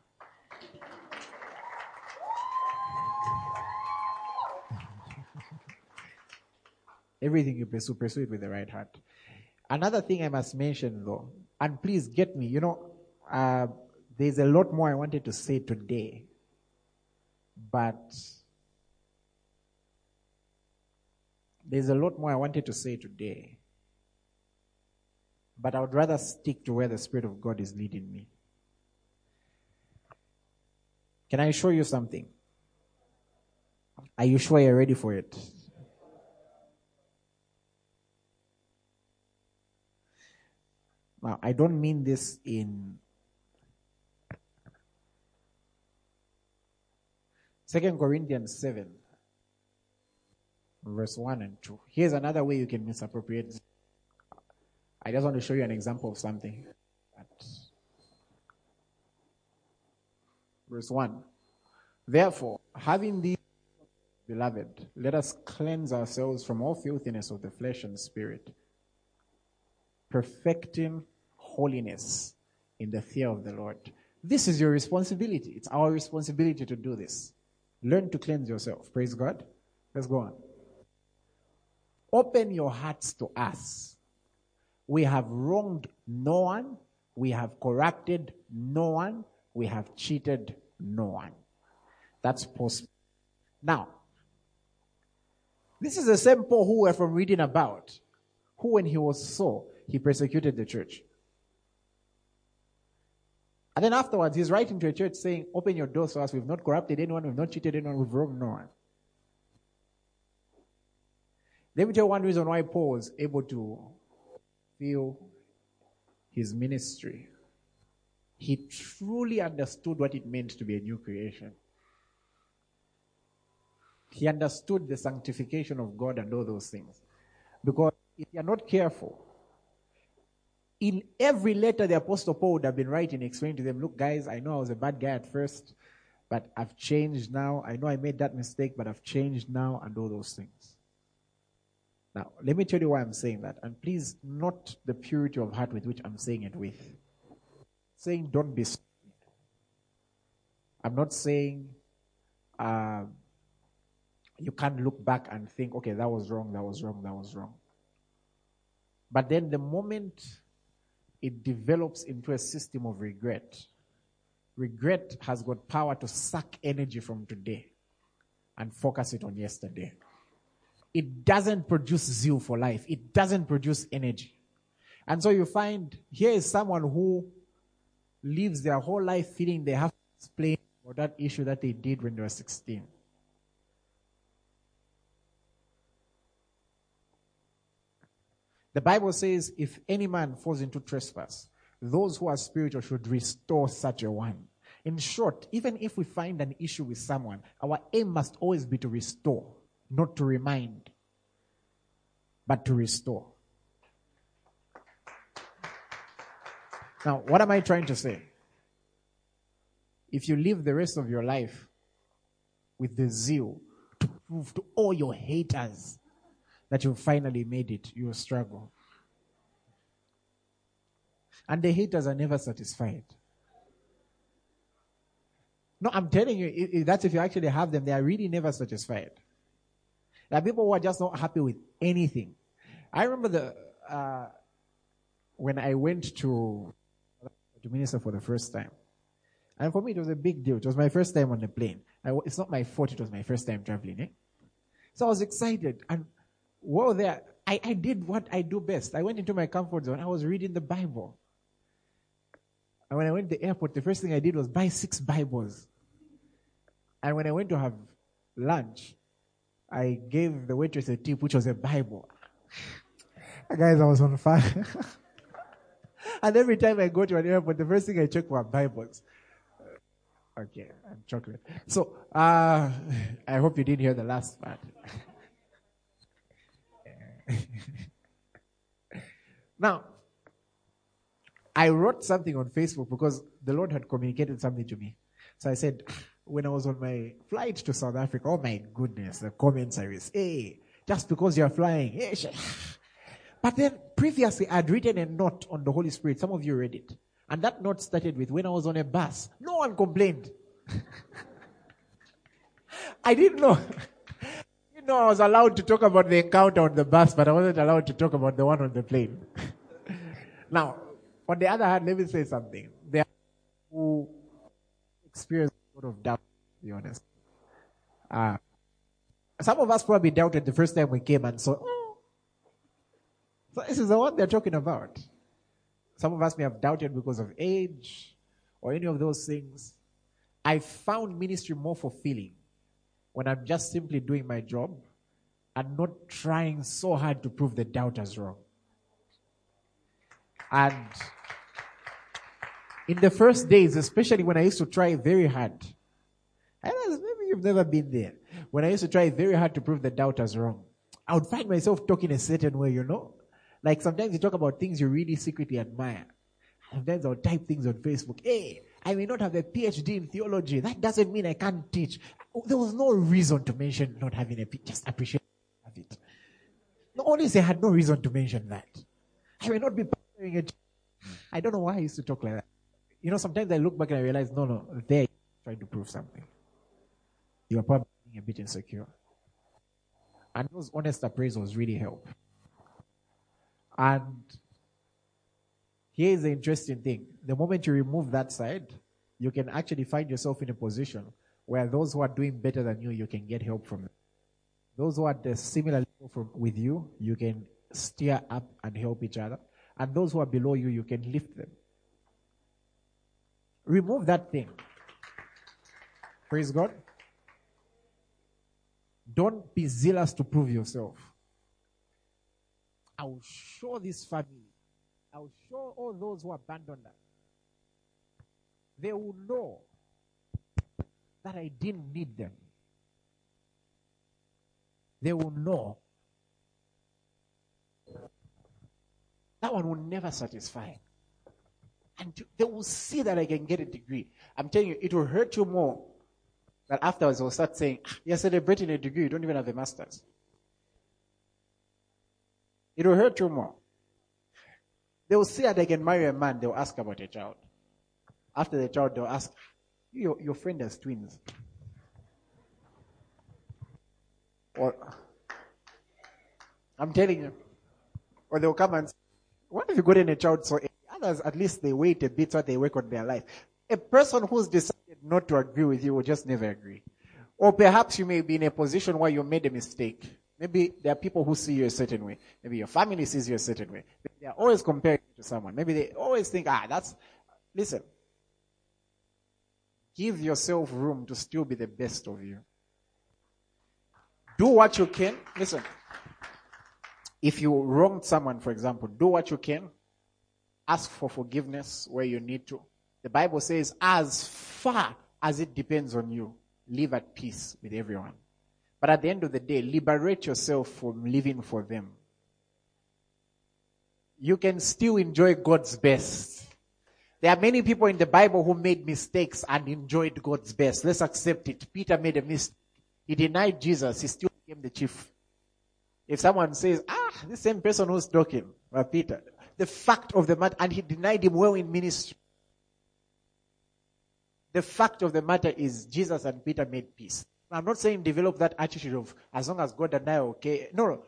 Everything you pursue, pursue it with the right heart. Another thing I must mention though, and please get me, you know, uh, there's a lot more I wanted to say today, but there's a lot more I wanted to say today. But I would rather stick to where the Spirit of God is leading me. Can I show you something? Are you sure you're ready for it? Now, I don't mean this in Second Corinthians 7, verse 1 and 2. Here's another way you can misappropriate. I just want to show you an example of something. Verse 1. Therefore, having these, beloved, let us cleanse ourselves from all filthiness of the flesh and spirit, perfecting holiness in the fear of the Lord. This is your responsibility. It's our responsibility to do this. Learn to cleanse yourself. Praise God. Let's go on. Open your hearts to us. We have wronged no one. We have corrupted no one. We have cheated no one. That's post. Now, this is the same Paul who we're from reading about, who when he was Saul, he persecuted the church. And then afterwards, he's writing to a church saying, Open your doors to us. We've not corrupted anyone, we've not cheated anyone, we've wronged no one. Let me tell you one reason why Paul was able to feel his ministry. He truly understood what it meant to be a new creation. He understood the sanctification of God and all those things. Because if you're not careful, in every letter the apostle paul would have been writing explaining to them look guys i know i was a bad guy at first but i've changed now. I know i made that mistake but i've changed now and all those things. Now let me tell you why i'm saying that and please not the purity of heart with which i'm saying it with. Saying don't be i'm not saying uh, you can't look back and think okay that was wrong that was wrong that was wrong. But then the moment it develops into a system of regret. Regret has got power to suck energy from today and focus it on yesterday. It doesn't produce zeal for life. It doesn't produce energy. And so you find here is someone who lives their whole life feeling they have to explain for that issue that they did when they were 16. The Bible says, if any man falls into trespass, those who are spiritual should restore such a one. In short, even if we find an issue with someone, our aim must always be to restore, not to remind, but to restore. Now, what am I trying to say? If you live the rest of your life with the zeal to prove to all your haters that you finally made it, you will struggle. And the haters are never satisfied. No, I'm telling you, that's if you actually have them, they are really never satisfied. There are people who are just not happy with anything. I remember the uh, when I went to to minister for the first time, and for me it was a big deal. It was my first time on the plane. I, it's not my fault; it was my first time traveling. Eh? So I was excited. And while there, I, I did what I do best. I went into my comfort zone. I was reading the Bible. And when I went to the airport, the first thing I did was buy six Bibles. And when I went to have lunch, I gave the waitress a tip, which was a Bible. Guys, I was on fire. and every time I go to an airport, the first thing I check for Bibles. Okay, and chocolate. So, uh, I hope you didn't hear the last part. now, I wrote something on Facebook because the Lord had communicated something to me. So I said, when I was on my flight to South Africa, oh my goodness, the comments I received. Hey, just because you're flying. But then previously I'd written a note on the Holy Spirit. Some of you read it. And that note started with when I was on a bus. No one complained. I didn't know. Know, I was allowed to talk about the encounter on the bus, but I wasn't allowed to talk about the one on the plane. now, on the other hand, let me say something. There are who experience a lot of doubt, to be honest. Uh, some of us probably doubted the first time we came and saw, oh. So this is the one they're talking about. Some of us may have doubted because of age or any of those things. I found ministry more fulfilling when I'm just simply doing my job and not trying so hard to prove the doubters wrong. And in the first days, especially when I used to try very hard, and maybe you've never been there. When I used to try very hard to prove the doubters wrong, I would find myself talking a certain way, you know? Like sometimes you talk about things you really secretly admire. Sometimes I'll type things on Facebook. Hey, I may not have a PhD in theology. That doesn't mean I can't teach. There was no reason to mention not having a PhD. Just appreciate it. Not only say I had no reason to mention that. I may not be pastoring a I don't know why I used to talk like that. You know, sometimes I look back and I realize, no, no, they're trying to prove something. You are probably being a bit insecure. And those honest appraisals really help. And here's the interesting thing. The moment you remove that side, you can actually find yourself in a position where those who are doing better than you, you can get help from them. Those who are the similar level from, with you, you can steer up and help each other. And those who are below you, you can lift them. Remove that thing. Praise God. Don't be zealous to prove yourself. I will show this family. I will show all those who abandoned us. They will know that I didn't need them. They will know. That one will never satisfy. And they will see that I can get a degree. I'm telling you, it will hurt you more that afterwards they'll start saying, ah, You're celebrating a degree, you don't even have a master's. It will hurt you more. They will see that ah, they can marry a man, they'll ask about a child. After the child, they'll ask, Your, your friend has twins. Or, I'm telling you. Or they'll come and say, What if you got in a child so Others, at least they wait a bit so they work on their life. A person who's decided not to agree with you will just never agree. Or perhaps you may be in a position where you made a mistake. Maybe there are people who see you a certain way. Maybe your family sees you a certain way. They are always comparing you to someone. Maybe they always think, ah, that's, listen. Give yourself room to still be the best of you. Do what you can. Listen. If you wronged someone, for example, do what you can Ask for forgiveness where you need to. The Bible says, as far as it depends on you, live at peace with everyone. But at the end of the day, liberate yourself from living for them. You can still enjoy God's best. There are many people in the Bible who made mistakes and enjoyed God's best. Let's accept it. Peter made a mistake. He denied Jesus. He still became the chief. If someone says, ah, the same person who's talking, well, Peter, the fact of the matter, and he denied him well in ministry. The fact of the matter is Jesus and Peter made peace. I'm not saying develop that attitude of as long as God and I are okay. No, no.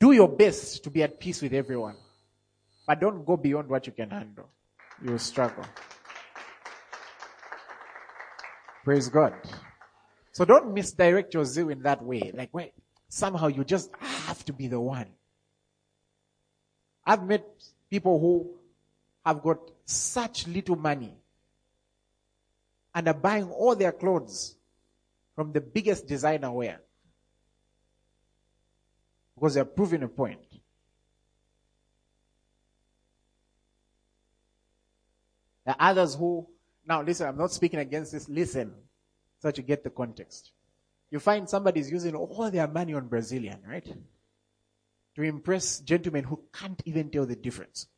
Do your best to be at peace with everyone. But don't go beyond what you can handle. You will struggle. Praise God. So don't misdirect your zeal in that way. Like, wait, somehow you just have to be the one. I've met people who have got such little money and are buying all their clothes from the biggest designer wear because they're proving a point. There are others who, now listen, I'm not speaking against this, listen, so that you get the context. You find somebody's using all their money on Brazilian, right? To impress gentlemen who can't even tell the difference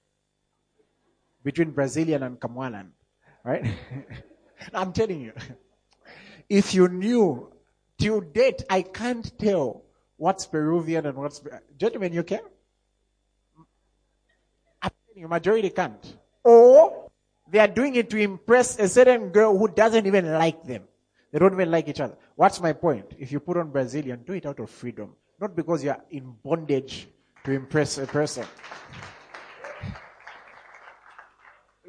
between Brazilian and Kamwalan, right? I'm telling you, if you knew till date, I can't tell what's Peruvian and what's gentlemen. You can. I'm telling you, majority can't. Or they are doing it to impress a certain girl who doesn't even like them. They don't even like each other. What's my point? If you put on Brazilian, do it out of freedom, not because you are in bondage to impress a person.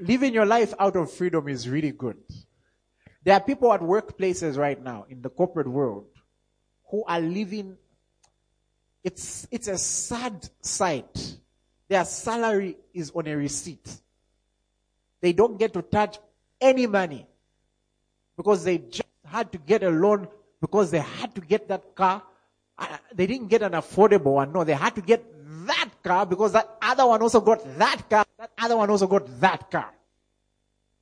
Living your life out of freedom is really good. There are people at workplaces right now in the corporate world who are living it's it's a sad sight. Their salary is on a receipt. They don't get to touch any money because they just had to get a loan because they had to get that car. Uh, they didn't get an affordable one. No, they had to get that car because that other one also got that car. That other one also got that car.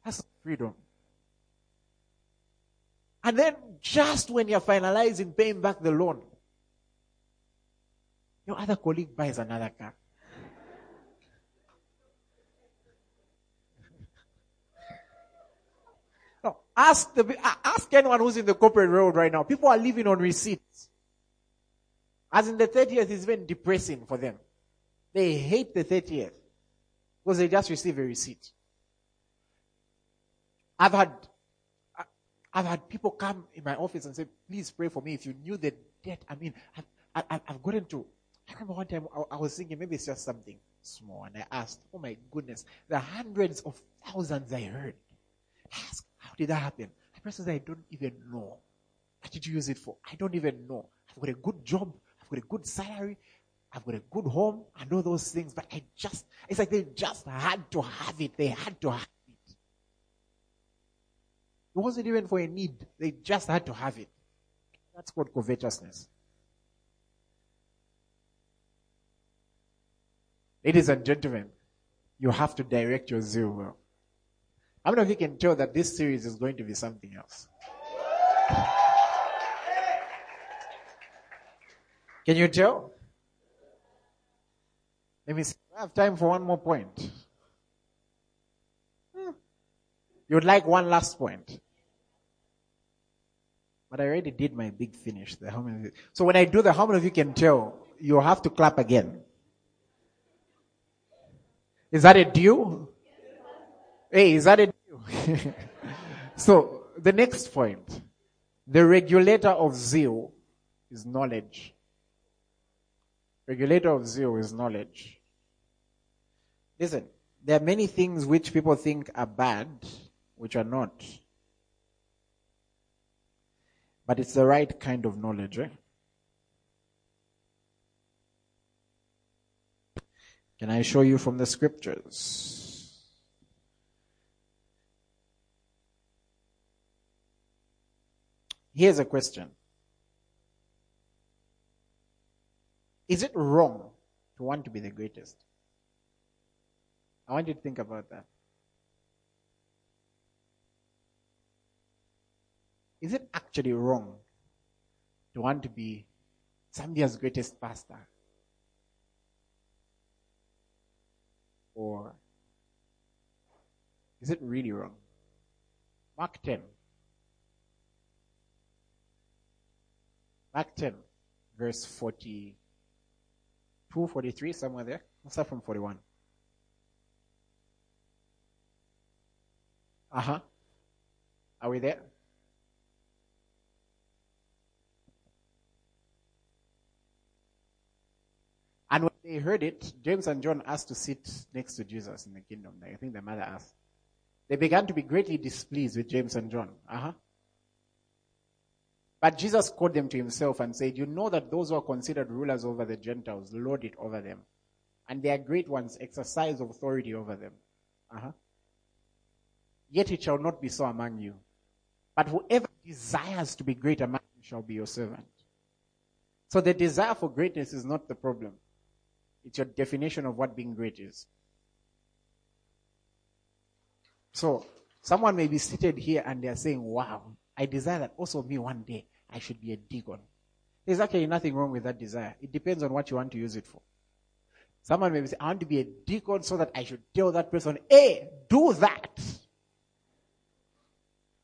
That's freedom. And then just when you're finalizing paying back the loan, your other colleague buys another car. no, ask the ask anyone who's in the corporate world right now. People are living on receipts. As in the 30th is even depressing for them. They hate the 30th because they just receive a receipt. I've had I've had people come in my office and say, please pray for me if you knew the debt. I mean, I've, I've, I've gotten to, I remember one time I, I, was thinking maybe it's just something small and I asked, oh my goodness, the hundreds of thousands I heard. I asked, how did that happen? The person said, I don't even know. What did you use it for? I don't even know. I've got a good job. I've got a good salary. I've got a good home and all those things, but I just, it's like they just had to have it. They had to have it wasn't even for a need. They just had to have it. That's called covetousness. Ladies and gentlemen, you have to direct your zeal don't know if you can tell that this series is going to be something else? Can you tell? Let me see. I have time for one more point. Hmm. You'd like one last point. But I already did my big finish. How many? So when I do the how many of you can tell, you have to clap again. Is that a deal? Hey, is that a deal? so the next point, the regulator of zeal is knowledge. Regulator of zeal is knowledge. Listen, there are many things which people think are bad, which are not. But it's the right kind of knowledge, right? Can I show you from the scriptures? Here's a question. Is it wrong to want to be the greatest? I want you to think about that. Is it actually wrong to want to be Zambia's greatest pastor? Or is it really wrong? Mark 10. Mark 10, verse 42, 43, somewhere there. Let's start from 41. Uh huh. Are we there? And when they heard it, James and John asked to sit next to Jesus in the kingdom. I think the mother asked. They began to be greatly displeased with James and John. Uh huh. But Jesus called them to himself and said, You know that those who are considered rulers over the Gentiles lord it over them, and their great ones exercise authority over them. Uh-huh. Yet it shall not be so among you. But whoever desires to be great among you shall be your servant. So the desire for greatness is not the problem. It's your definition of what being great is. So someone may be seated here and they're saying, wow, I desire that also me one day I should be a deacon. There's actually nothing wrong with that desire. It depends on what you want to use it for. Someone may say, I want to be a deacon so that I should tell that person, hey, do that.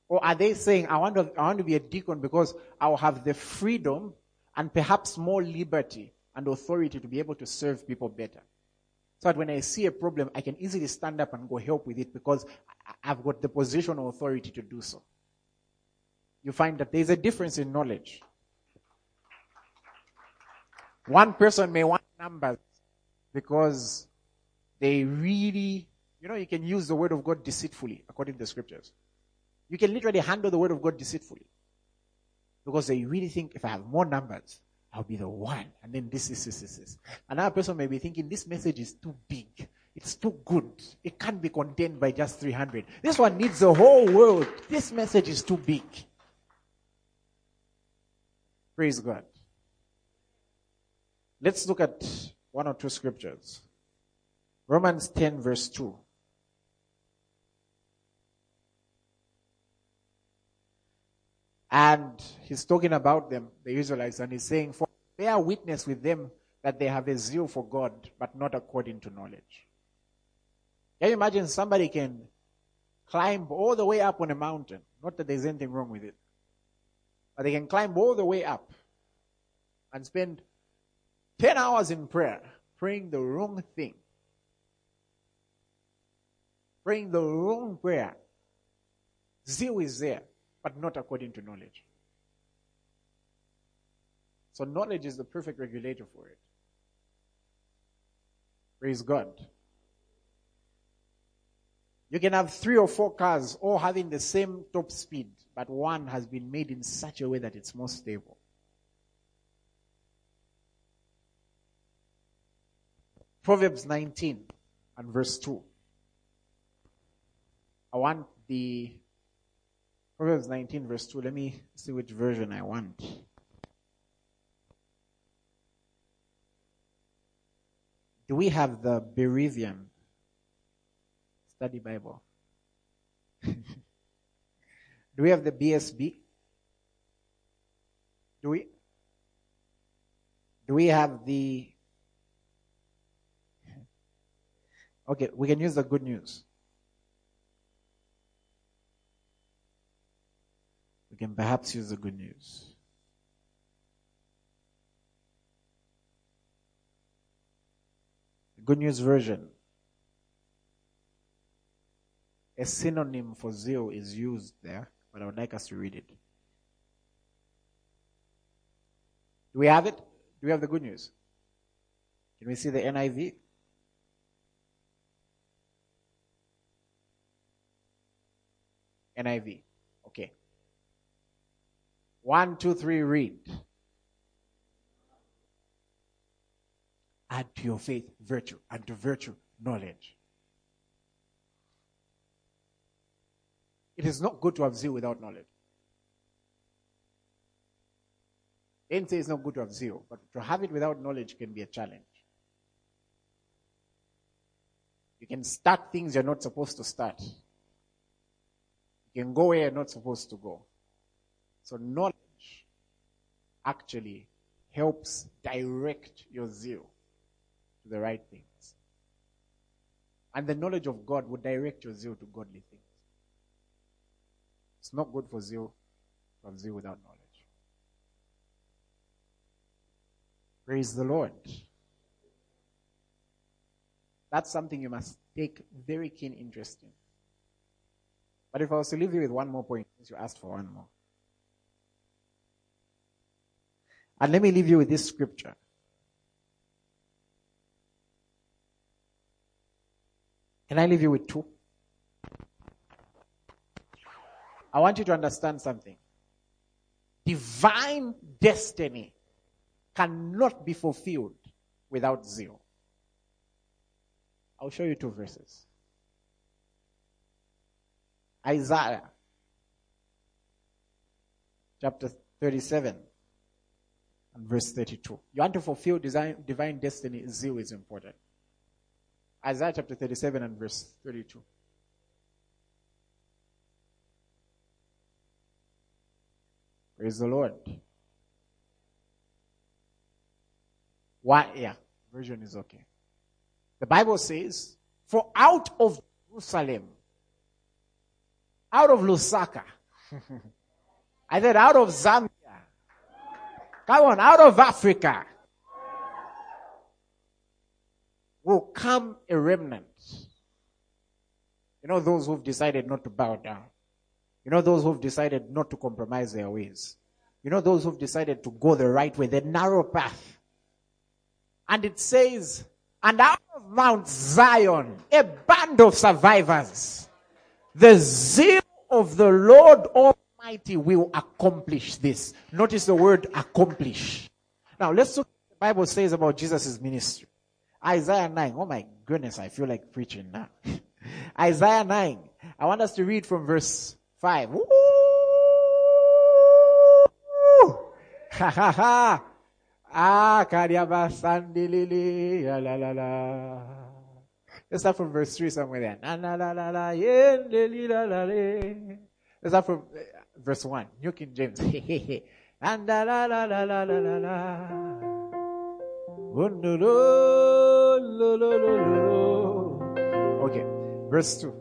Or are they saying, I want, to, I want to be a deacon because I'll have the freedom and perhaps more liberty and authority to be able to serve people better? So that when I see a problem, I can easily stand up and go help with it because I've got the position of authority to do so. You find that there's a difference in knowledge. One person may want numbers because they really, you know, you can use the word of God deceitfully according to the scriptures. You can literally handle the word of God deceitfully. Because they really think if I have more numbers, I'll be the one. And then this, is, this, this, this, this. Another person may be thinking this message is too big. It's too good. It can't be contained by just 300. This one needs the whole world. This message is too big. Praise God. Let's look at one or two scriptures. Romans 10 verse 2. And he's talking about them, the Israelites, and he's saying, For bear witness with them that they have a zeal for God, but not according to knowledge. Can you imagine somebody can climb all the way up on a mountain? Not that there's anything wrong with it. But they can climb all the way up and spend 10 hours in prayer, praying the wrong thing. Praying the wrong prayer. Zeal is there but not according to knowledge. So knowledge is the perfect regulator for it. Praise God. You can have three or four cars all having the same top speed, but one has been made in such a way that it's more stable. Proverbs 19 and verse 2. I want the Proverbs 19, verse 2. Let me see which version I want. Do we have the Berean Study Bible? Do we have the BSB? Do we? Do we have the. Okay, we can use the good news. Can perhaps use the good news. The good news version. A synonym for zeal is used there, but I would like us to read it. Do we have it? Do we have the good news? Can we see the NIV? NIV. One, two, three, read. Add to your faith virtue, and to virtue knowledge. It is not good to have zeal without knowledge. didn't say it's not good to have zeal, but to have it without knowledge can be a challenge. You can start things you're not supposed to start. You can go where you're not supposed to go. So knowledge actually helps direct your zeal to the right things. And the knowledge of God will direct your zeal to godly things. It's not good for zeal to have zeal without knowledge. Praise the Lord. That's something you must take very keen interest in. But if I was to leave you with one more point, since you asked for one more, And let me leave you with this scripture. Can I leave you with two? I want you to understand something. divine destiny cannot be fulfilled without zeal. I'll show you two verses. Isaiah chapter 37 and verse 32. You want to fulfill design, divine destiny, zeal is important. Isaiah chapter 37 and verse 32. Praise the Lord. Why? Yeah, version is okay. The Bible says, For out of Jerusalem, out of Lusaka, I said out of Zambia, come on, out of Africa, will come a remnant. You know, those who've decided not to bow down. You know, those who've decided not to compromise their ways. You know, those who've decided to go the right way, the narrow path. And it says, and out of Mount Zion, a band of survivors, the zeal of the Lord Almighty will accomplish this. Notice the word accomplish. Now let's look what the Bible says about Jesus' ministry. Isaiah 9. Oh my goodness, I feel like preaching now. Isaiah 9. I want us to read from verse 5. Woo! Ha ha ha. Ah. La la la. Let's start from verse 3 somewhere there. Na la la la la. La la is that from verse 1? New King James. and da la la la la la la la. Okay, verse 2.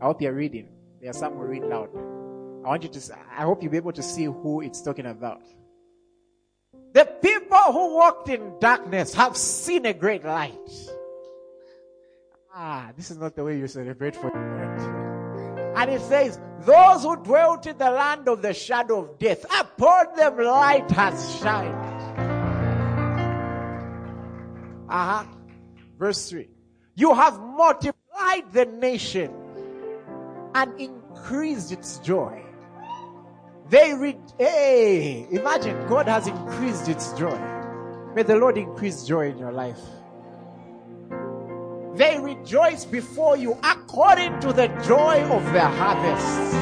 I hope you're reading. There are some who read loud. I want you to, I hope you'll be able to see who it's talking about. The people who walked in darkness have seen a great light. Ah, this is not the way you celebrate for the Lord. And it says, those who dwelt in the land of the shadow of death, upon them light has shined. Uh huh. Verse 3. You have multiplied the nation and increased its joy. They read, hey, imagine God has increased its joy. May the Lord increase joy in your life. They rejoice before you according to the joy of their harvest.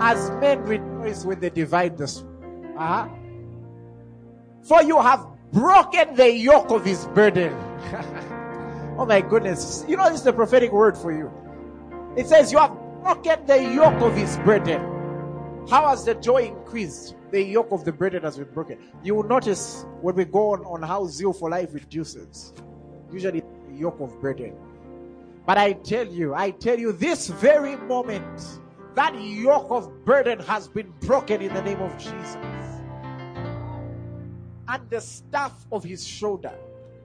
As men rejoice when they divide the uh-huh. For you have broken the yoke of his burden. oh my goodness. You know, this is the prophetic word for you. It says, You have broken the yoke of his burden. How has the joy increased? The yoke of the burden has been broken. You will notice when we go on, on how zeal for life reduces. Usually, yoke of burden. But I tell you, I tell you, this very moment, that yoke of burden has been broken in the name of Jesus. And the staff of his shoulder,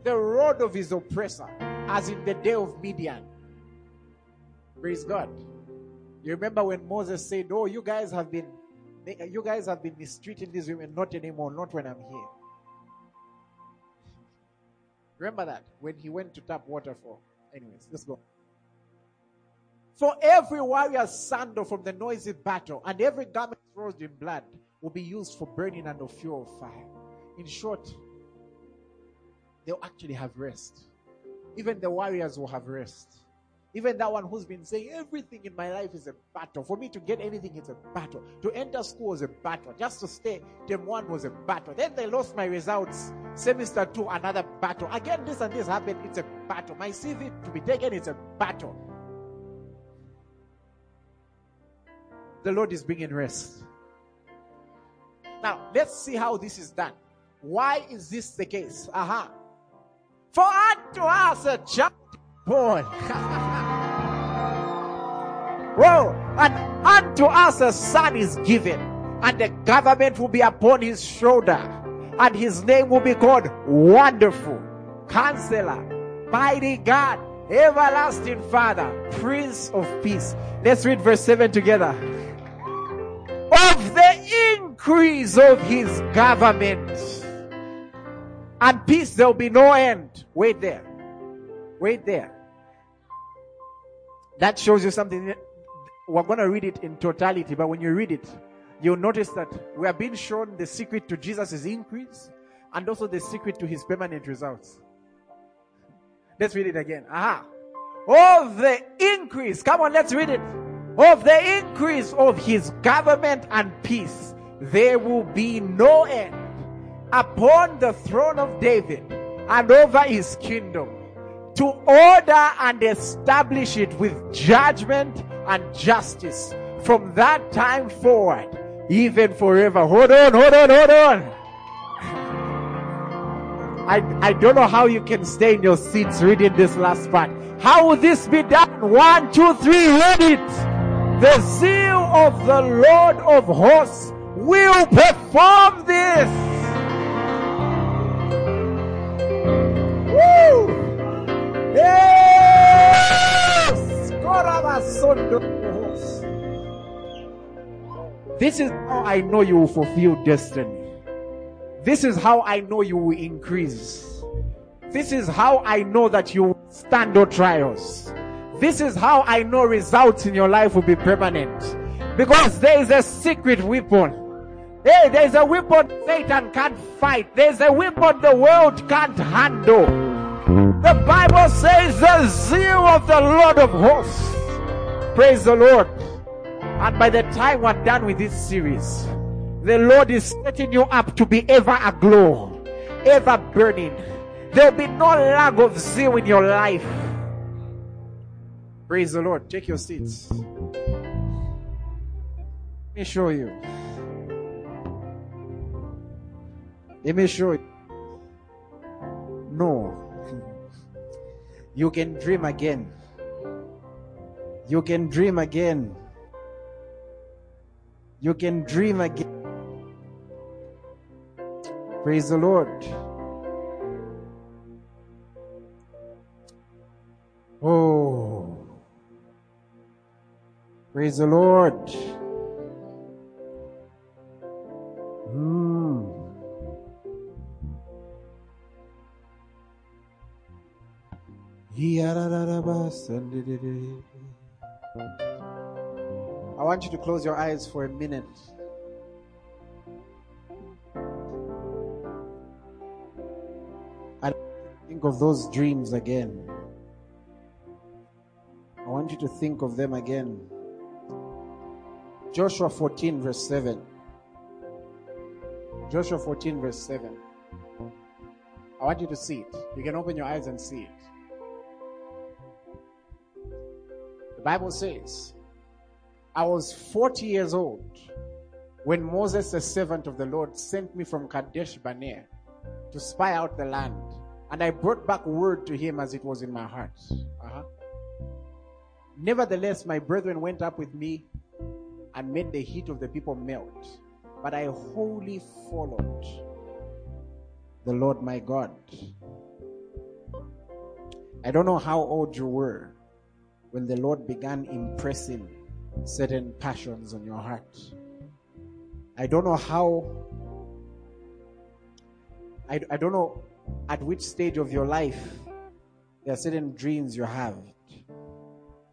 the rod of his oppressor, as in the day of Midian. Praise God. You remember when Moses said, Oh, you guys have been you guys have been mistreating these women, not anymore, not when I'm here. Remember that when he went to tap water for. Anyways, let's go. For every warrior's sandal from the noisy battle and every garment rolled in blood will be used for burning and the fuel of fire. In short, they'll actually have rest. Even the warriors will have rest. Even that one who's been saying everything in my life is a battle. For me to get anything it's a battle. To enter school was a battle. Just to stay term one was a battle. Then they lost my results. Semester two, another battle. Again, this and this happened. It's a battle. My CV to be taken is a battle. The Lord is bringing rest. Now, let's see how this is done. Why is this the case? Aha. Uh-huh. For unto us a child born. Whoa! And unto us a son is given, and the government will be upon his shoulder, and his name will be called Wonderful, Counselor, Mighty God, Everlasting Father, Prince of Peace. Let's read verse 7 together. Of the increase of his government and peace, there will be no end. Wait there. Wait there. That shows you something we're going to read it in totality, but when you read it, you'll notice that we are being shown the secret to Jesus' increase and also the secret to his permanent results. Let's read it again. Aha. Of the increase. Come on, let's read it. Of the increase of his government and peace, there will be no end upon the throne of David and over his kingdom to order and establish it with judgment and justice from that time forward, even forever. Hold on, hold on, hold on. I, I don't know how you can stay in your seats reading this last part. How will this be done? One, two, three, read it. The zeal of the Lord of hosts will perform this. Woo! Yes! This is how I know you will fulfill destiny. This is how I know you will increase. This is how I know that you will stand all trials. This is how I know results in your life will be permanent. Because there is a secret weapon. Hey, there's a weapon Satan can't fight. There's a weapon the world can't handle. The Bible says the zeal of the Lord of hosts. Praise the Lord. And by the time we're done with this series, the Lord is setting you up to be ever aglow, ever burning. There'll be no lack of zeal in your life. Praise the Lord. Take your seats. Let me show you. Let me show you. No. You can dream again. You can dream again. You can dream again. Praise the Lord. Oh. Praise the Lord. Hmm. I want you to close your eyes for a minute. And think of those dreams again. I want you to think of them again. Joshua 14, verse 7. Joshua 14, verse 7. I want you to see it. You can open your eyes and see it. Bible says, I was 40 years old when Moses, the servant of the Lord, sent me from Kadesh Barnea to spy out the land. And I brought back word to him as it was in my heart. Uh-huh. Nevertheless, my brethren went up with me and made the heat of the people melt. But I wholly followed the Lord my God. I don't know how old you were when the Lord began impressing certain passions on your heart. I don't know how, I, I don't know at which stage of your life there are certain dreams you have.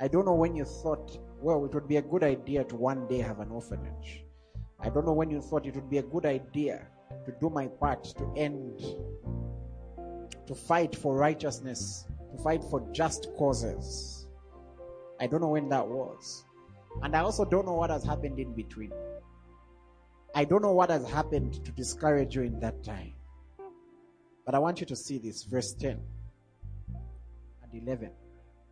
I don't know when you thought, well, it would be a good idea to one day have an orphanage. I don't know when you thought it would be a good idea to do my part to end, to fight for righteousness, to fight for just causes. I don't know when that was. And I also don't know what has happened in between. I don't know what has happened to discourage you in that time. But I want you to see this, verse 10 and 11.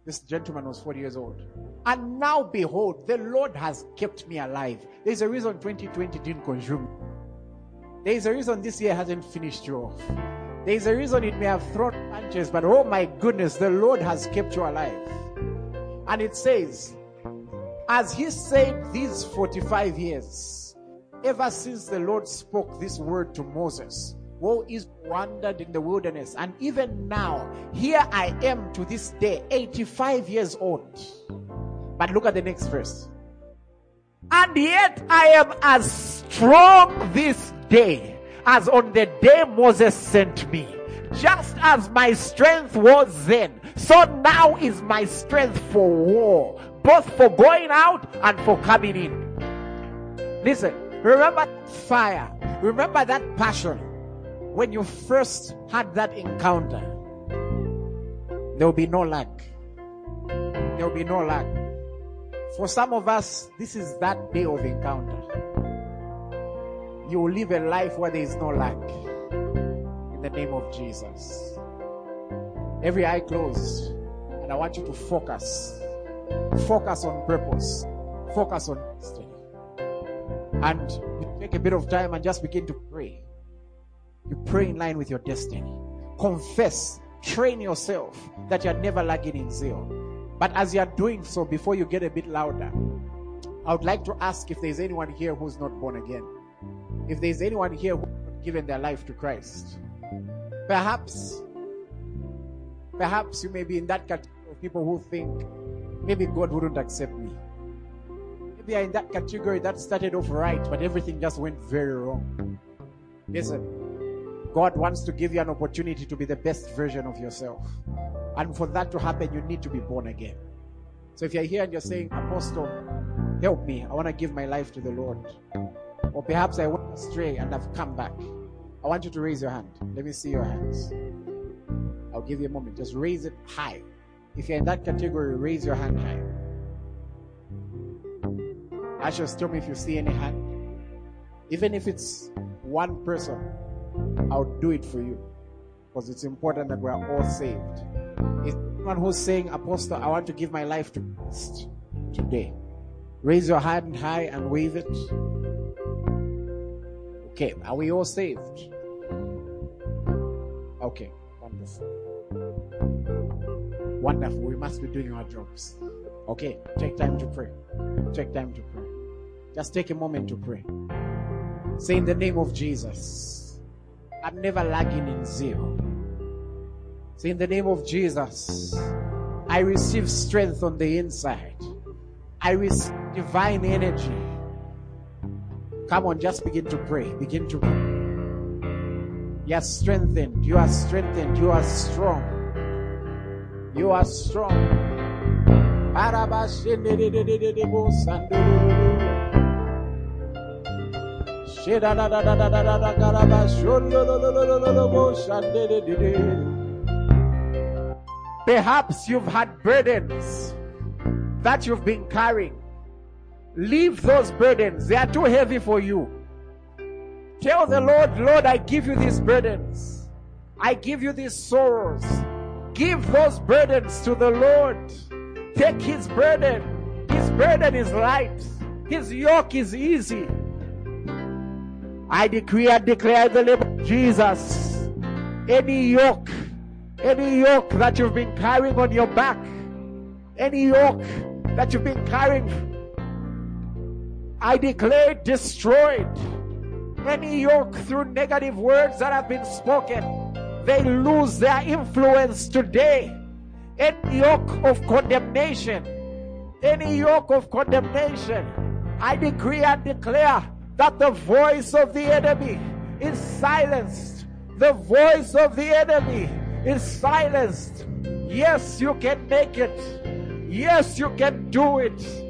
This gentleman was 40 years old. And now behold, the Lord has kept me alive. There's a reason 2020 didn't consume. There's a reason this year hasn't finished you off. There's a reason it may have thrown punches, but oh my goodness, the Lord has kept you alive. And it says, as he said these 45 years, ever since the Lord spoke this word to Moses, woe is wandered in the wilderness. And even now, here I am to this day, 85 years old. But look at the next verse. And yet I am as strong this day as on the day Moses sent me. Just as my strength was then, so now is my strength for war, both for going out and for coming in. Listen, Remember fire. Remember that passion when you first had that encounter. There will be no lack. There will be no lack. For some of us, this is that day of encounter. You will live a life where there is no lack. The name of Jesus. Every eye closed. And I want you to focus. Focus on purpose. Focus on destiny. And you take a bit of time and just begin to pray. You pray in line with your destiny. Confess. Train yourself that you're never lagging in zeal. But as you're doing so, before you get a bit louder, I would like to ask if there's anyone here who's not born again. If there's anyone here who's not given their life to Christ. Perhaps, perhaps you may be in that category of people who think maybe God wouldn't accept me. Maybe you're in that category that started off right, but everything just went very wrong. Listen, God wants to give you an opportunity to be the best version of yourself. And for that to happen, you need to be born again. So if you're here and you're saying, Apostle, help me, I want to give my life to the Lord. Or perhaps I went astray and I've come back. I want you to raise your hand. Let me see your hands. I'll give you a moment. Just raise it high. If you're in that category, raise your hand high. I Ashes, tell me if you see any hand. Even if it's one person, I'll do it for you. Because it's important that we're all saved. Is anyone who's saying, Apostle, I want to give my life to Christ today? Raise your hand high and wave it. Okay, are we all saved? Okay, wonderful. Wonderful. We must be doing our jobs. Okay, take time to pray. Take time to pray. Just take a moment to pray. Say in the name of Jesus, I'm never lagging in zeal. Say in the name of Jesus, I receive strength on the inside. I receive divine energy. Come on, just begin to pray. Begin to pray. You are strengthened. You are strengthened. You are strong. You are strong. Perhaps you've had burdens that you've been carrying. Leave those burdens, they are too heavy for you. Tell the Lord, Lord, I give you these burdens. I give you these sorrows. Give those burdens to the Lord. Take his burden. His burden is light. His yoke is easy. I decree and declare the name of Jesus. Any yoke, any yoke that you've been carrying on your back, any yoke that you've been carrying, I declare destroyed. Any yoke through negative words that have been spoken, they lose their influence today. Any yoke of condemnation, any yoke of condemnation, I decree and declare that the voice of the enemy is silenced. The voice of the enemy is silenced. Yes, you can make it. Yes, you can do it.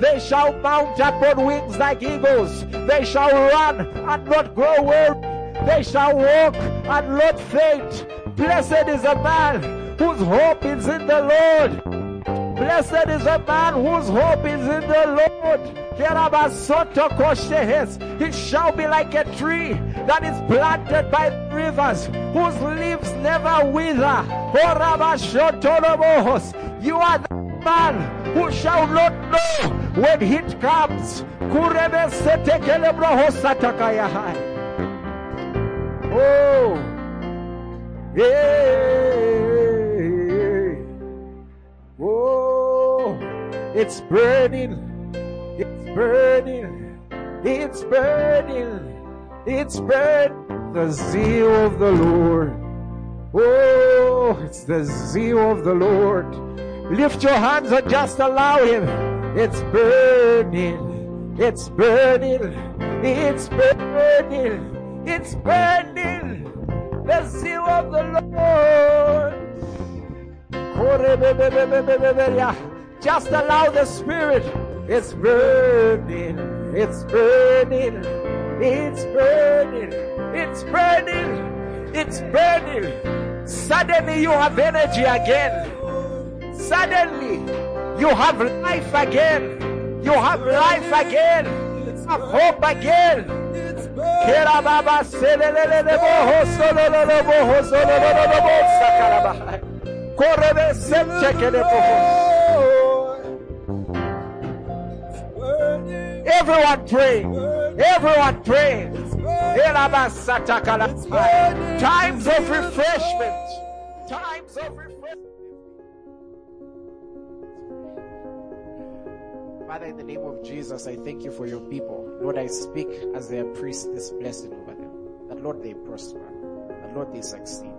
They shall mount upon wings like eagles. They shall run and not grow weary. They shall walk and not faint. Blessed is a man whose hope is in the Lord. Blessed is a man whose hope is in the Lord. It shall be like a tree that is planted by rivers, whose leaves never wither. You are the man who shall not know when heat comes. Oh, yeah. Oh, it's burning. It's burning. It's burning. It's burning. the zeal of the Lord. Oh, it's the zeal of the Lord. Lift your hands and just allow Him. It's burning. It's burning. It's burning. It's burning. The zeal of the Lord. Just allow the Spirit. It's burning. It's burning. It's burning. It's burning. It's burning. Suddenly you have energy again. Suddenly you have life again. You have life again. You have hope again. Everyone pray. Everyone pray. Times of refreshment. Times of refreshment. Father, in the name of Jesus, I thank you for your people. Lord, I speak as their priest this blessing over them. That Lord, they prosper. That Lord, they succeed.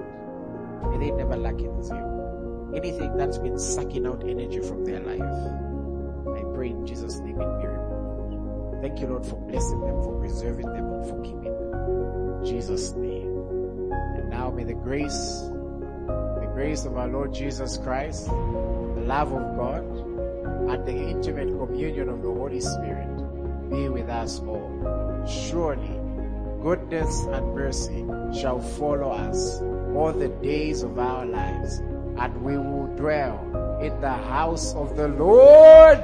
May they never lack in zeal. Anything that's been sucking out energy from their life, I pray in Jesus' name it be removed. Thank you, Lord, for blessing them, for preserving them, and for keeping them. In Jesus' name. And now may the grace, the grace of our Lord Jesus Christ, the love of God, and the intimate communion of the Holy Spirit be with us all. Surely, goodness and mercy shall follow us all the days of our lives, and we will dwell in the house of the Lord.